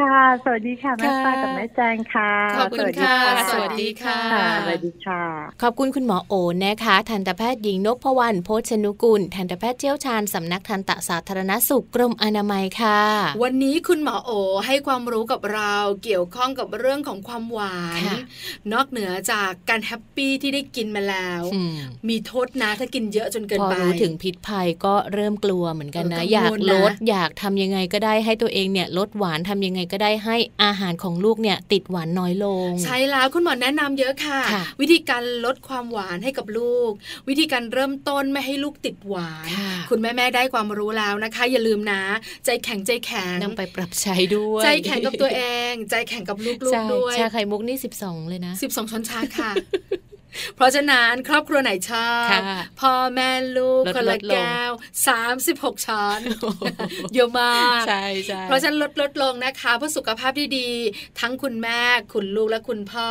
G: ค่ะ สวัสดีค่ะแม่
C: ค่ะ
G: ป้ากับแม่แจงค่ะ
D: ขอบคุณค่ะ สวัสดีค่ะ
G: ค่ะสวัสดีค่ะ
C: ขอบคุณคุณหมอโอนะคะ ทันตแพทย์หญิงนพวรรณโพชนุกุล ทันตแพทย์เชี่ยวชาญสำนักทันตสาธารณสุขกรมอนามัยค่ะ
D: วันนี้คุณหมอโอให้ความรู้กับเราเกี่ยวข้องกับเรื่องของความหวาน
C: ค่ะ
D: นอกเหนือจากการแฮปปี้ที่ได้กินมาแล้ว
C: อืม
D: มีโทษนะถ้ากินเยอะจนเกิน
C: พอ
D: ไป
C: รู้ถึงพิษภัยก็เริ่มกลัวเหมือนกันนะ
D: เออกังวล
C: อยากลด
D: นะ
C: อยากทำยังไงก็ได้ให้ตัวเองเนี่ยลดหวานทำยังไงก็ได้ให้อาหารของลูกเนี่ยติดหวานน้อยลง
D: ใช่แล้วคุณหมอแนะนำเยอะค่ะ
C: ค่ะ
D: วิธีการลดความหวานให้กับลูก วิธีการเริ่มต้นไม่ให้ลูกติดหวาน
C: ค่ะ
D: คุณแม่ๆได้ความรู้แล้วนะคะ อย่าลืมนะ ใจแข็งใจแข็ง
C: นำไปปรับใช้ด้วย
D: ใจแข็งกับตัวเอง ใจแข็งกับลู
C: ใช่
D: กๆด้วย
C: ชาไข่มุกนี่ 12 เลยนะ
D: 12ช้อนชาค่ะ เพราะฉะนั้นครอบครัวไหนชอบ
C: ค่ะ
D: พ่อแม่ลูก
C: ลด
D: คนละ
C: ลดลง
D: แก้ว36ช้อนเยอะมาก
C: ใช่ใช่
D: เพราะฉะนั้นลดลดลงนะคะเพื่อสุขภาพที่ดี ทั้งคุณแม่คุณลูกและคุณพ่อ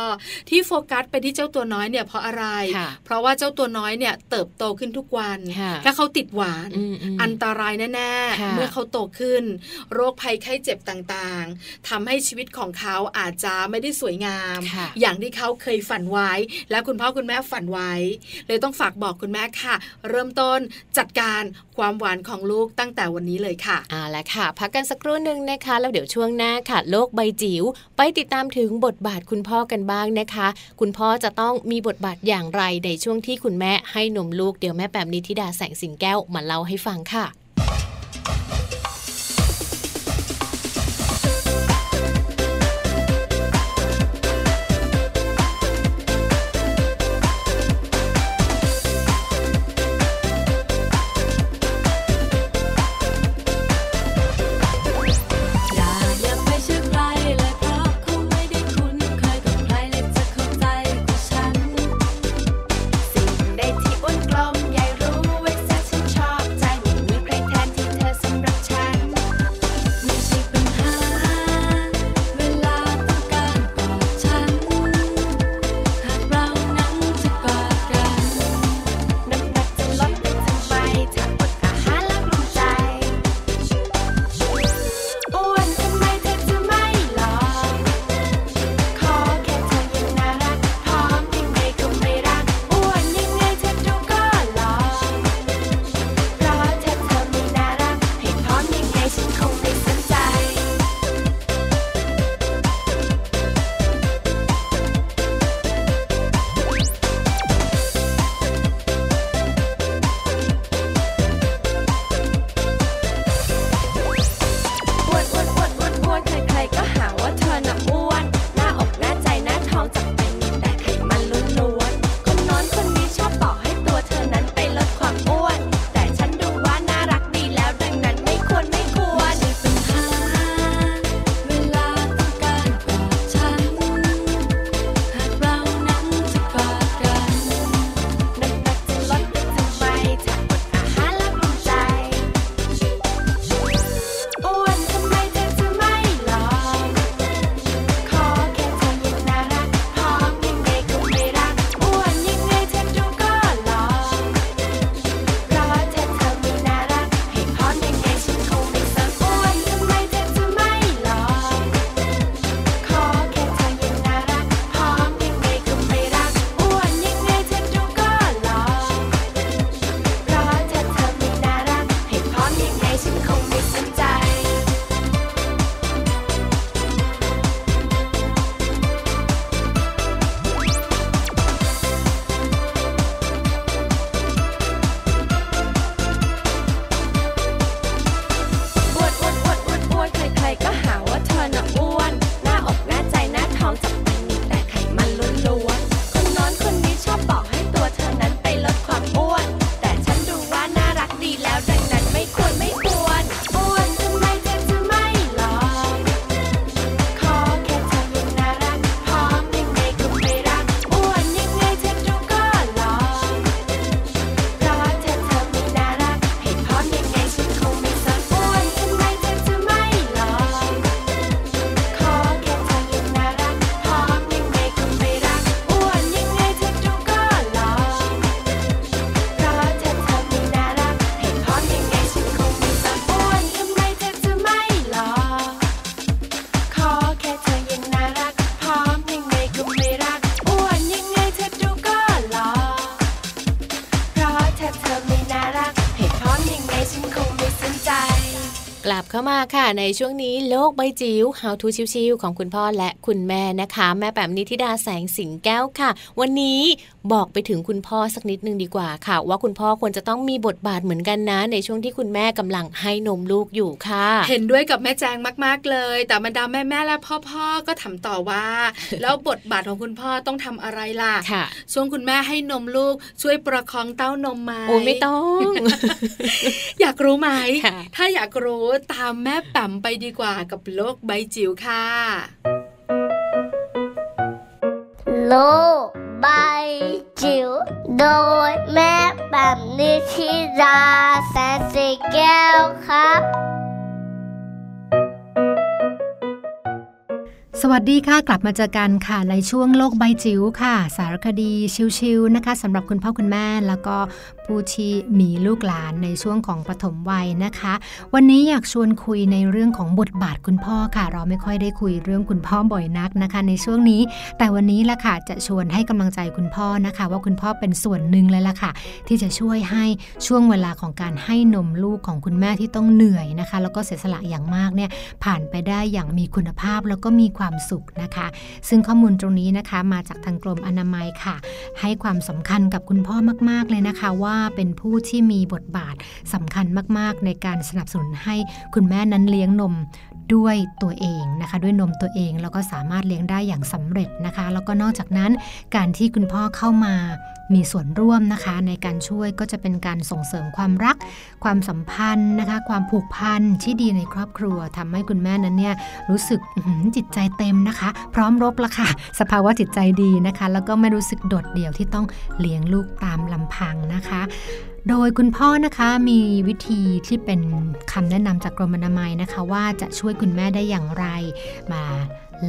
D: ที่โฟกัสไปที่เจ้าตัวน้อยเนี่ยเพราะอะไร
C: ค่ะ
D: เพราะว่าเจ้าตัวน้อยเนี่ยเติบโตขึ้นทุกวัน
C: ค่ะ
D: ถ้าเขาติดหวาน
C: อืมอืม
D: อันตรายแน่
C: ค่ะ
D: ๆเมื่อเขาโตขึ้น โรคภัยไข้เจ็บต่างๆทำให้ชีวิตของเขาอาจจะไม่ได้สวยงาม
C: ค่ะ
D: อย่างที่เขาเคยฝันไว้และคุณพ่อคุณแม่ฝันไว้ เลยต้องฝากบอกคุณแม่ค่ะ เริ่มต้นจัดการความหวานของลูกตั้งแต่วันนี้เลยค่ะ
C: เอาและค่ะ พักกันสักครู่หนึ่งนะคะ แล้วเดี๋ยวช่วงหน้าค่ะ โลกใบจิ๋วไปติดตามถึงบทบาทคุณพ่อกันบ้างนะคะ คุณพ่อจะต้องมีบทบาทอย่างไรในช่วงที่คุณแม่ให้นมลูกเดี๋ยวแม่แปมนิธิดาแสงสิงแก้วมาเล่าให้ฟังค่ะ กลับเข้ามาค่ะในช่วงนี้โลกใบจิ๋ว How to ชิวๆของคุณพ่อและคุณแม่นะคะ แม่แปมนิธิดาแสงสิงแก้วค่ะ วันนี้บอกไปถึงคุณพ่อสักนิดนึงดีกว่าค่ะ ว่าคุณพ่อควรจะต้องมีบทบาทเหมือนกันนะ ในช่วงที่คุณแม่กำลังให้นมลูกอยู่ค่ะ
D: เห็นด้วยกับแม่แจงมากๆเลย แต่บรรดาแม่ๆและพ่อๆก็ถามต่อว่า แล้วบทบาทของคุณพ่อต้องทำอะไรล่ะ
C: ค่ะ
D: ช่วงคุณแม่ให้นมลูกช่วยประคองเต้านมไหม
C: โอ้ไม่ต้อง
D: อยากรู้ไหม
C: ค่ะ
D: ถ้าอยากรู้ตามแม่แป๋มไปดีกว่ากับโลกใบจิ๋วค่ะ
A: โลกใบจิ๋วโดยแม่แบบนิชิราแสนสีแก้วครับ
H: สวัสดีค่ะ กลับมาเจอกันค่ะ ในช่วงโลกใบจิ๋วค่ะ สารคดีชิวๆนะคะสำหรับคุณพ่อคุณแม่ แล้วก็ ผู้ที่มีลูกหลานในช่วงของปฐมวัยนะคะ วันนี้อยากชวนคุยในเรื่องของบทบาทคุณพ่อค่ะ เราไม่ค่อยได้คุยเรื่องคุณพ่อบ่อยนักนะคะ ในช่วงนี้ แต่วันนี้ละค่ะจะชวนให้กำลังใจคุณพ่อนะคะ ว่าคุณพ่อเป็นส่วนหนึ่งเลยละค่ะ ที่จะช่วยให้ช่วงเวลาของการให้นมลูกของคุณแม่ที่ต้องเหนื่อยนะคะ แล้วก็เสียสละอย่างมากเนี่ยผ่านไปได้อย่างมีคุณภาพแล้วก็มีความสุขนะคะ ซึ่งข้อมูลตรงนี้นะคะมาจากทางกรมอนามัยค่ะ ให้ความสำคัญกับคุณพ่อมาก ๆเลยนะคะว่าเป็นผู้ที่มีบทบาทสำคัญมากๆ ในการสนับสนุนให้คุณแม่นั้นเลี้ยงนมด้วยตัวเองนะคะ ด้วยนมตัวเองแล้วก็สามารถเลี้ยงได้อย่างสำเร็จนะคะ แล้วก็นอกจากนั้นการที่คุณพ่อเข้ามา มีส่วนร่วมนะคะ ในการช่วยก็จะเป็นการส่งเสริมความรัก ความสัมพันธ์นะคะ ความผูกพันที่ดีในครอบครัวทำให้คุณแม่นั้นเนี่ยรู้สึกจิตใจเต็มนะคะ พร้อมรบละค่ะ สภาวะจิตใจดีนะคะ แล้วก็ไม่รู้สึกโดดเดี่ยวที่ต้องเลี้ยงลูกตามลำพังนะคะโดยคุณพ่อนะคะมีวิธีที่เป็นคำแนะนำจากกรมอนามัยนะคะ ว่าจะช่วยคุณแม่ได้อย่างไรมา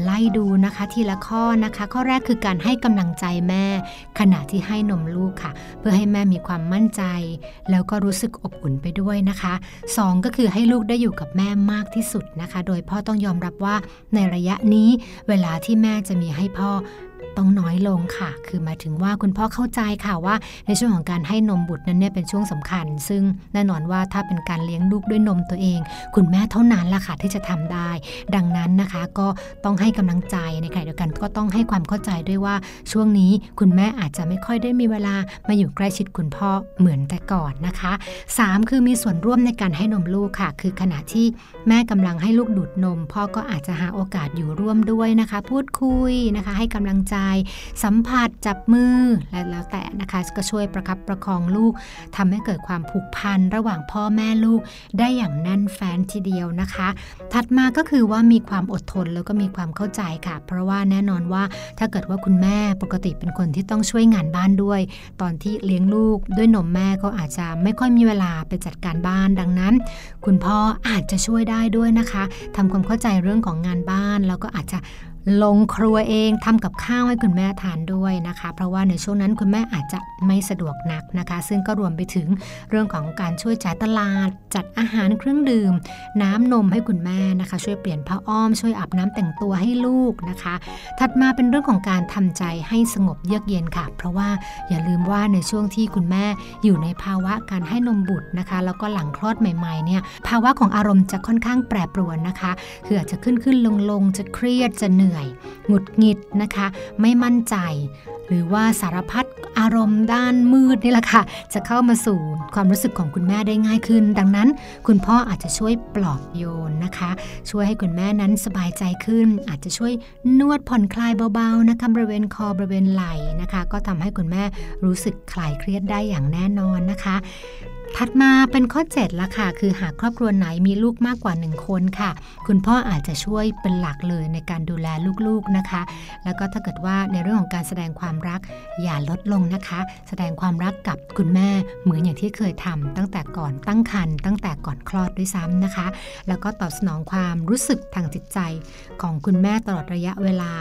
H: ไล่ดูนะคะทีละข้อนะคะ ข้อแรกคือการให้กำลังใจแม่ ขณะที่ให้นมลูกค่ะ เพื่อให้แม่มีความมั่นใจ แล้วก็รู้สึกอบอุ่นไปด้วยนะคะสองก็คือให้ลูกได้อยู่กับแม่มากที่สุดนะคะ โดยพ่อต้องยอมรับว่าในระยะนี้เวลาที่แม่จะมีให้พ่อ ต้องน้อยลงค่ะ คือหมายถึงว่าคุณพ่อเข้าใจค่ะว่า ในช่วงของการให้นมบุตรนั้นเนี่ยเป็นช่วงสำคัญ ซึ่งแน่นอนว่าถ้าเป็นการเลี้ยงลูกด้วยนมตัวเอง คุณแม่เท่านั้นล่ะค่ะที่จะทำได้ ดังนั้นนะคะก็ต้องให้กำลังใจในขณะเดียวกันก็ต้องให้ความเข้าใจด้วยว่าช่วงนี้คุณแม่อาจจะไม่ค่อยได้มีเวลามาอยู่ใกล้ชิดคุณพ่อเหมือนแต่ก่อนนะคะสามคือมีส่วนร่วมในการให้นมลูกค่ะ คือขณะที่แม่กำลังให้ลูกดูดนม พ่อก็อาจจะหาโอกาสอยู่ร่วมด้วยนะคะ พูดคุยนะคะ ให้กำลังใจ สัมผัสจับมือและแล้วแต่นะคะก็ช่วยประครับประคองลูกทำให้เกิดความผูกพันระหว่างพ่อแม่ลูกได้อย่างแน่นแฟ้นทีเดียวนะคะ ถัดมาก็คือว่ามีความอดทนแล้วก็มีความเข้าใจค่ะ เพราะว่าแน่นอนว่าถ้าเกิดว่าคุณแม่ปกติเป็นคนที่ต้องช่วยงานบ้านด้วย ตอนที่เลี้ยงลูกด้วยนมแม่ก็อาจจะไม่ค่อยมีเวลาไปจัดการบ้านดังนั้น คุณพ่ออาจจะช่วยได้ด้วยนะคะทำความเข้าใจเรื่องของงานบ้านแล้วก็อาจจะ ลงครัวเองทำกับข้าวให้คุณแม่ทานด้วยนะคะ เพราะว่าในช่วงนั้นคุณแม่อาจจะไม่สะดวกนักนะคะ ซึ่งก็รวมไปถึงเรื่องของการช่วยจ่ายตลาด จัดอาหารเครื่องดื่ม น้ำนมให้คุณแม่นะคะ ช่วยเปลี่ยนผ้าอ้อมช่วยอาบน้ำแต่งตัวให้ลูกนะคะ ถัดมาเป็นเรื่องของการทำใจให้สงบเยือกเย็นค่ะ เพราะว่าอย่าลืมว่าในช่วงที่คุณแม่อยู่ในภาวะการให้นมบุตรนะคะ แล้วก็หลังคลอดใหม่ๆเนี่ยภาวะของอารมณ์จะค่อนข้างแปรปรวนนะคะคืออาจจะขึ้นขึ้นลงลงจะเครียดจะเหนื่อยหงุดหงิดนะคะ ไม่มั่นใจ หรือว่าสารพัดอารมณ์ด้านมืดนี่แหละค่ะ จะเข้ามาสู่ความรู้สึกของคุณแม่ได้ง่ายขึ้น ดังนั้น คุณพ่ออาจจะช่วยปลอบโยนนะคะ ช่วยให้คุณแม่นั้นสบายใจขึ้น อาจจะช่วยนวดผ่อนคลายเบาๆนะคะบริเวณคอบริเวณไหล่นะคะ ก็ทำให้คุณแม่รู้สึกคลายเครียดได้อย่างแน่นอนนะคะ ถัดมาเป็นข้อ7ละค่ะ คือหากครอบครัวไหนมีลูกมากกว่า 1 คนค่ะ คุณพ่ออาจจะช่วยเป็นหลักเลยในการดูแลลูกๆนะคะ แล้วก็ถ้าเกิดว่าในเรื่องของการแสดงความรักอย่าลดลงนะคะ แสดงความรักกับคุณแม่เหมือนอย่างที่เคยทำตั้งแต่ก่อนตั้งครรภ์ตั้งแต่ก่อนคลอดด้วยซ้ำนะคะ แล้วก็ตอบสนองความรู้สึกทางจิตใจของคุณแม่ตลอดระยะเวลา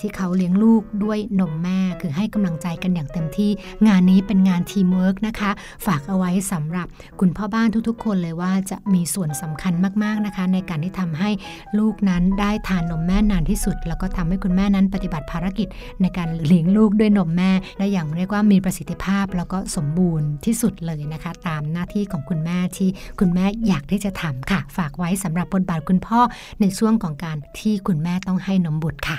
H: ที่เขาเลี้ยงลูกด้วยนมแม่ คือให้กำลังใจกันอย่างเต็มที่ งานนี้เป็นงานทีมเวิร์กนะคะ ฝากเอาไว้สำหรับคุณพ่อบ้านทุกๆ คนเลยว่าจะมีส่วนสำคัญมากๆนะคะ ในการที่ทำให้ลูกนั้นได้ทานนมแม่นานที่สุด แล้วก็ทำให้คุณแม่นั้นปฏิบัติภารกิจในการเลี้ยงลูกด้วยนมแม่ ได้อย่างเรียกว่ามีประสิทธิภาพแล้วก็สมบูรณ์ที่สุดเลยนะคะ ตามหน้าที่ของคุณแม่ที่คุณแม่อยากที่จะทำค่ะ ฝากไว้สำหรับบทบาทคุณพ่อในช่วงของการที่คุณแม่ต้องให้นมบุตรค่ะ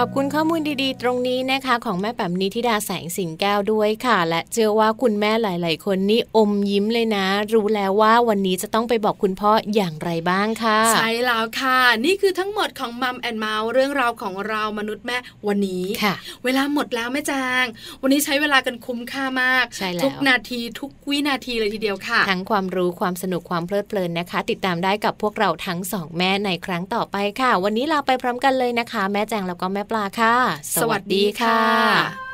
C: ขอบคุณข้อมูลดีๆ ตรงนี้นะคะ ของแม่แป๋มนิธิดาแสงสิงแก้วด้วยค่ะ และเชื่อว่าคุณแม่หลาย ๆ คนนี่อมยิ้มเลยนะ รู้แล้วว่าวันนี้จะต้องไปบอกคุณพ่ออย่างไรบ้างค่ะ
D: ใช่แล้วค่ะ นี่คือทั้งหมดของมัมแอนเมาส์เรื่องราวของเรามนุษย์แม่วันนี้
C: ค่ะ
D: เวลาหมดแล้วแม่จาง วันนี้ใช้เวลากันคุ้มค่ามาก
C: ใช่แล้
D: วทุกนาทีทุกวินาทีเลยทีเดียวค่ะ
C: ทั้งความรู้ความสนุกความเพลิดเพลินนะคะ ติดตามได้กับพวกเราทั้งสองแม่ในครั้งต่อไปค่ะ วันนี้ลาไปพร้อมกันเลยนะคะ แม่แจงแล้วก็แม่ปลาค่ะ
D: สวัสดีค่ะ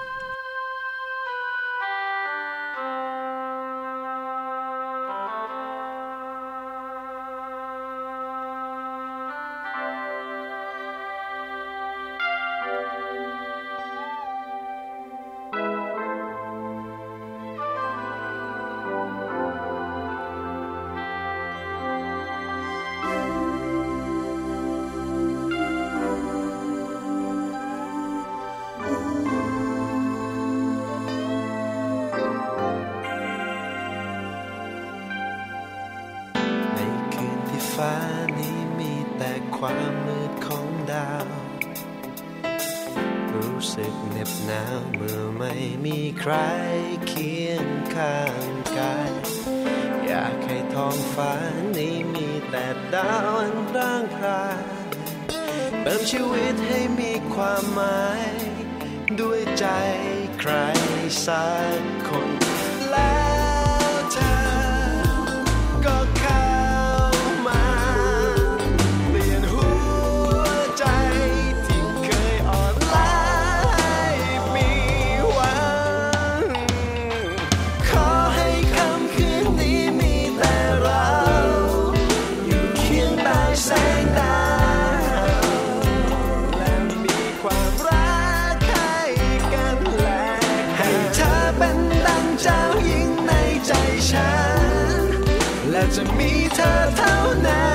F: จะมีเธอเท่านั้น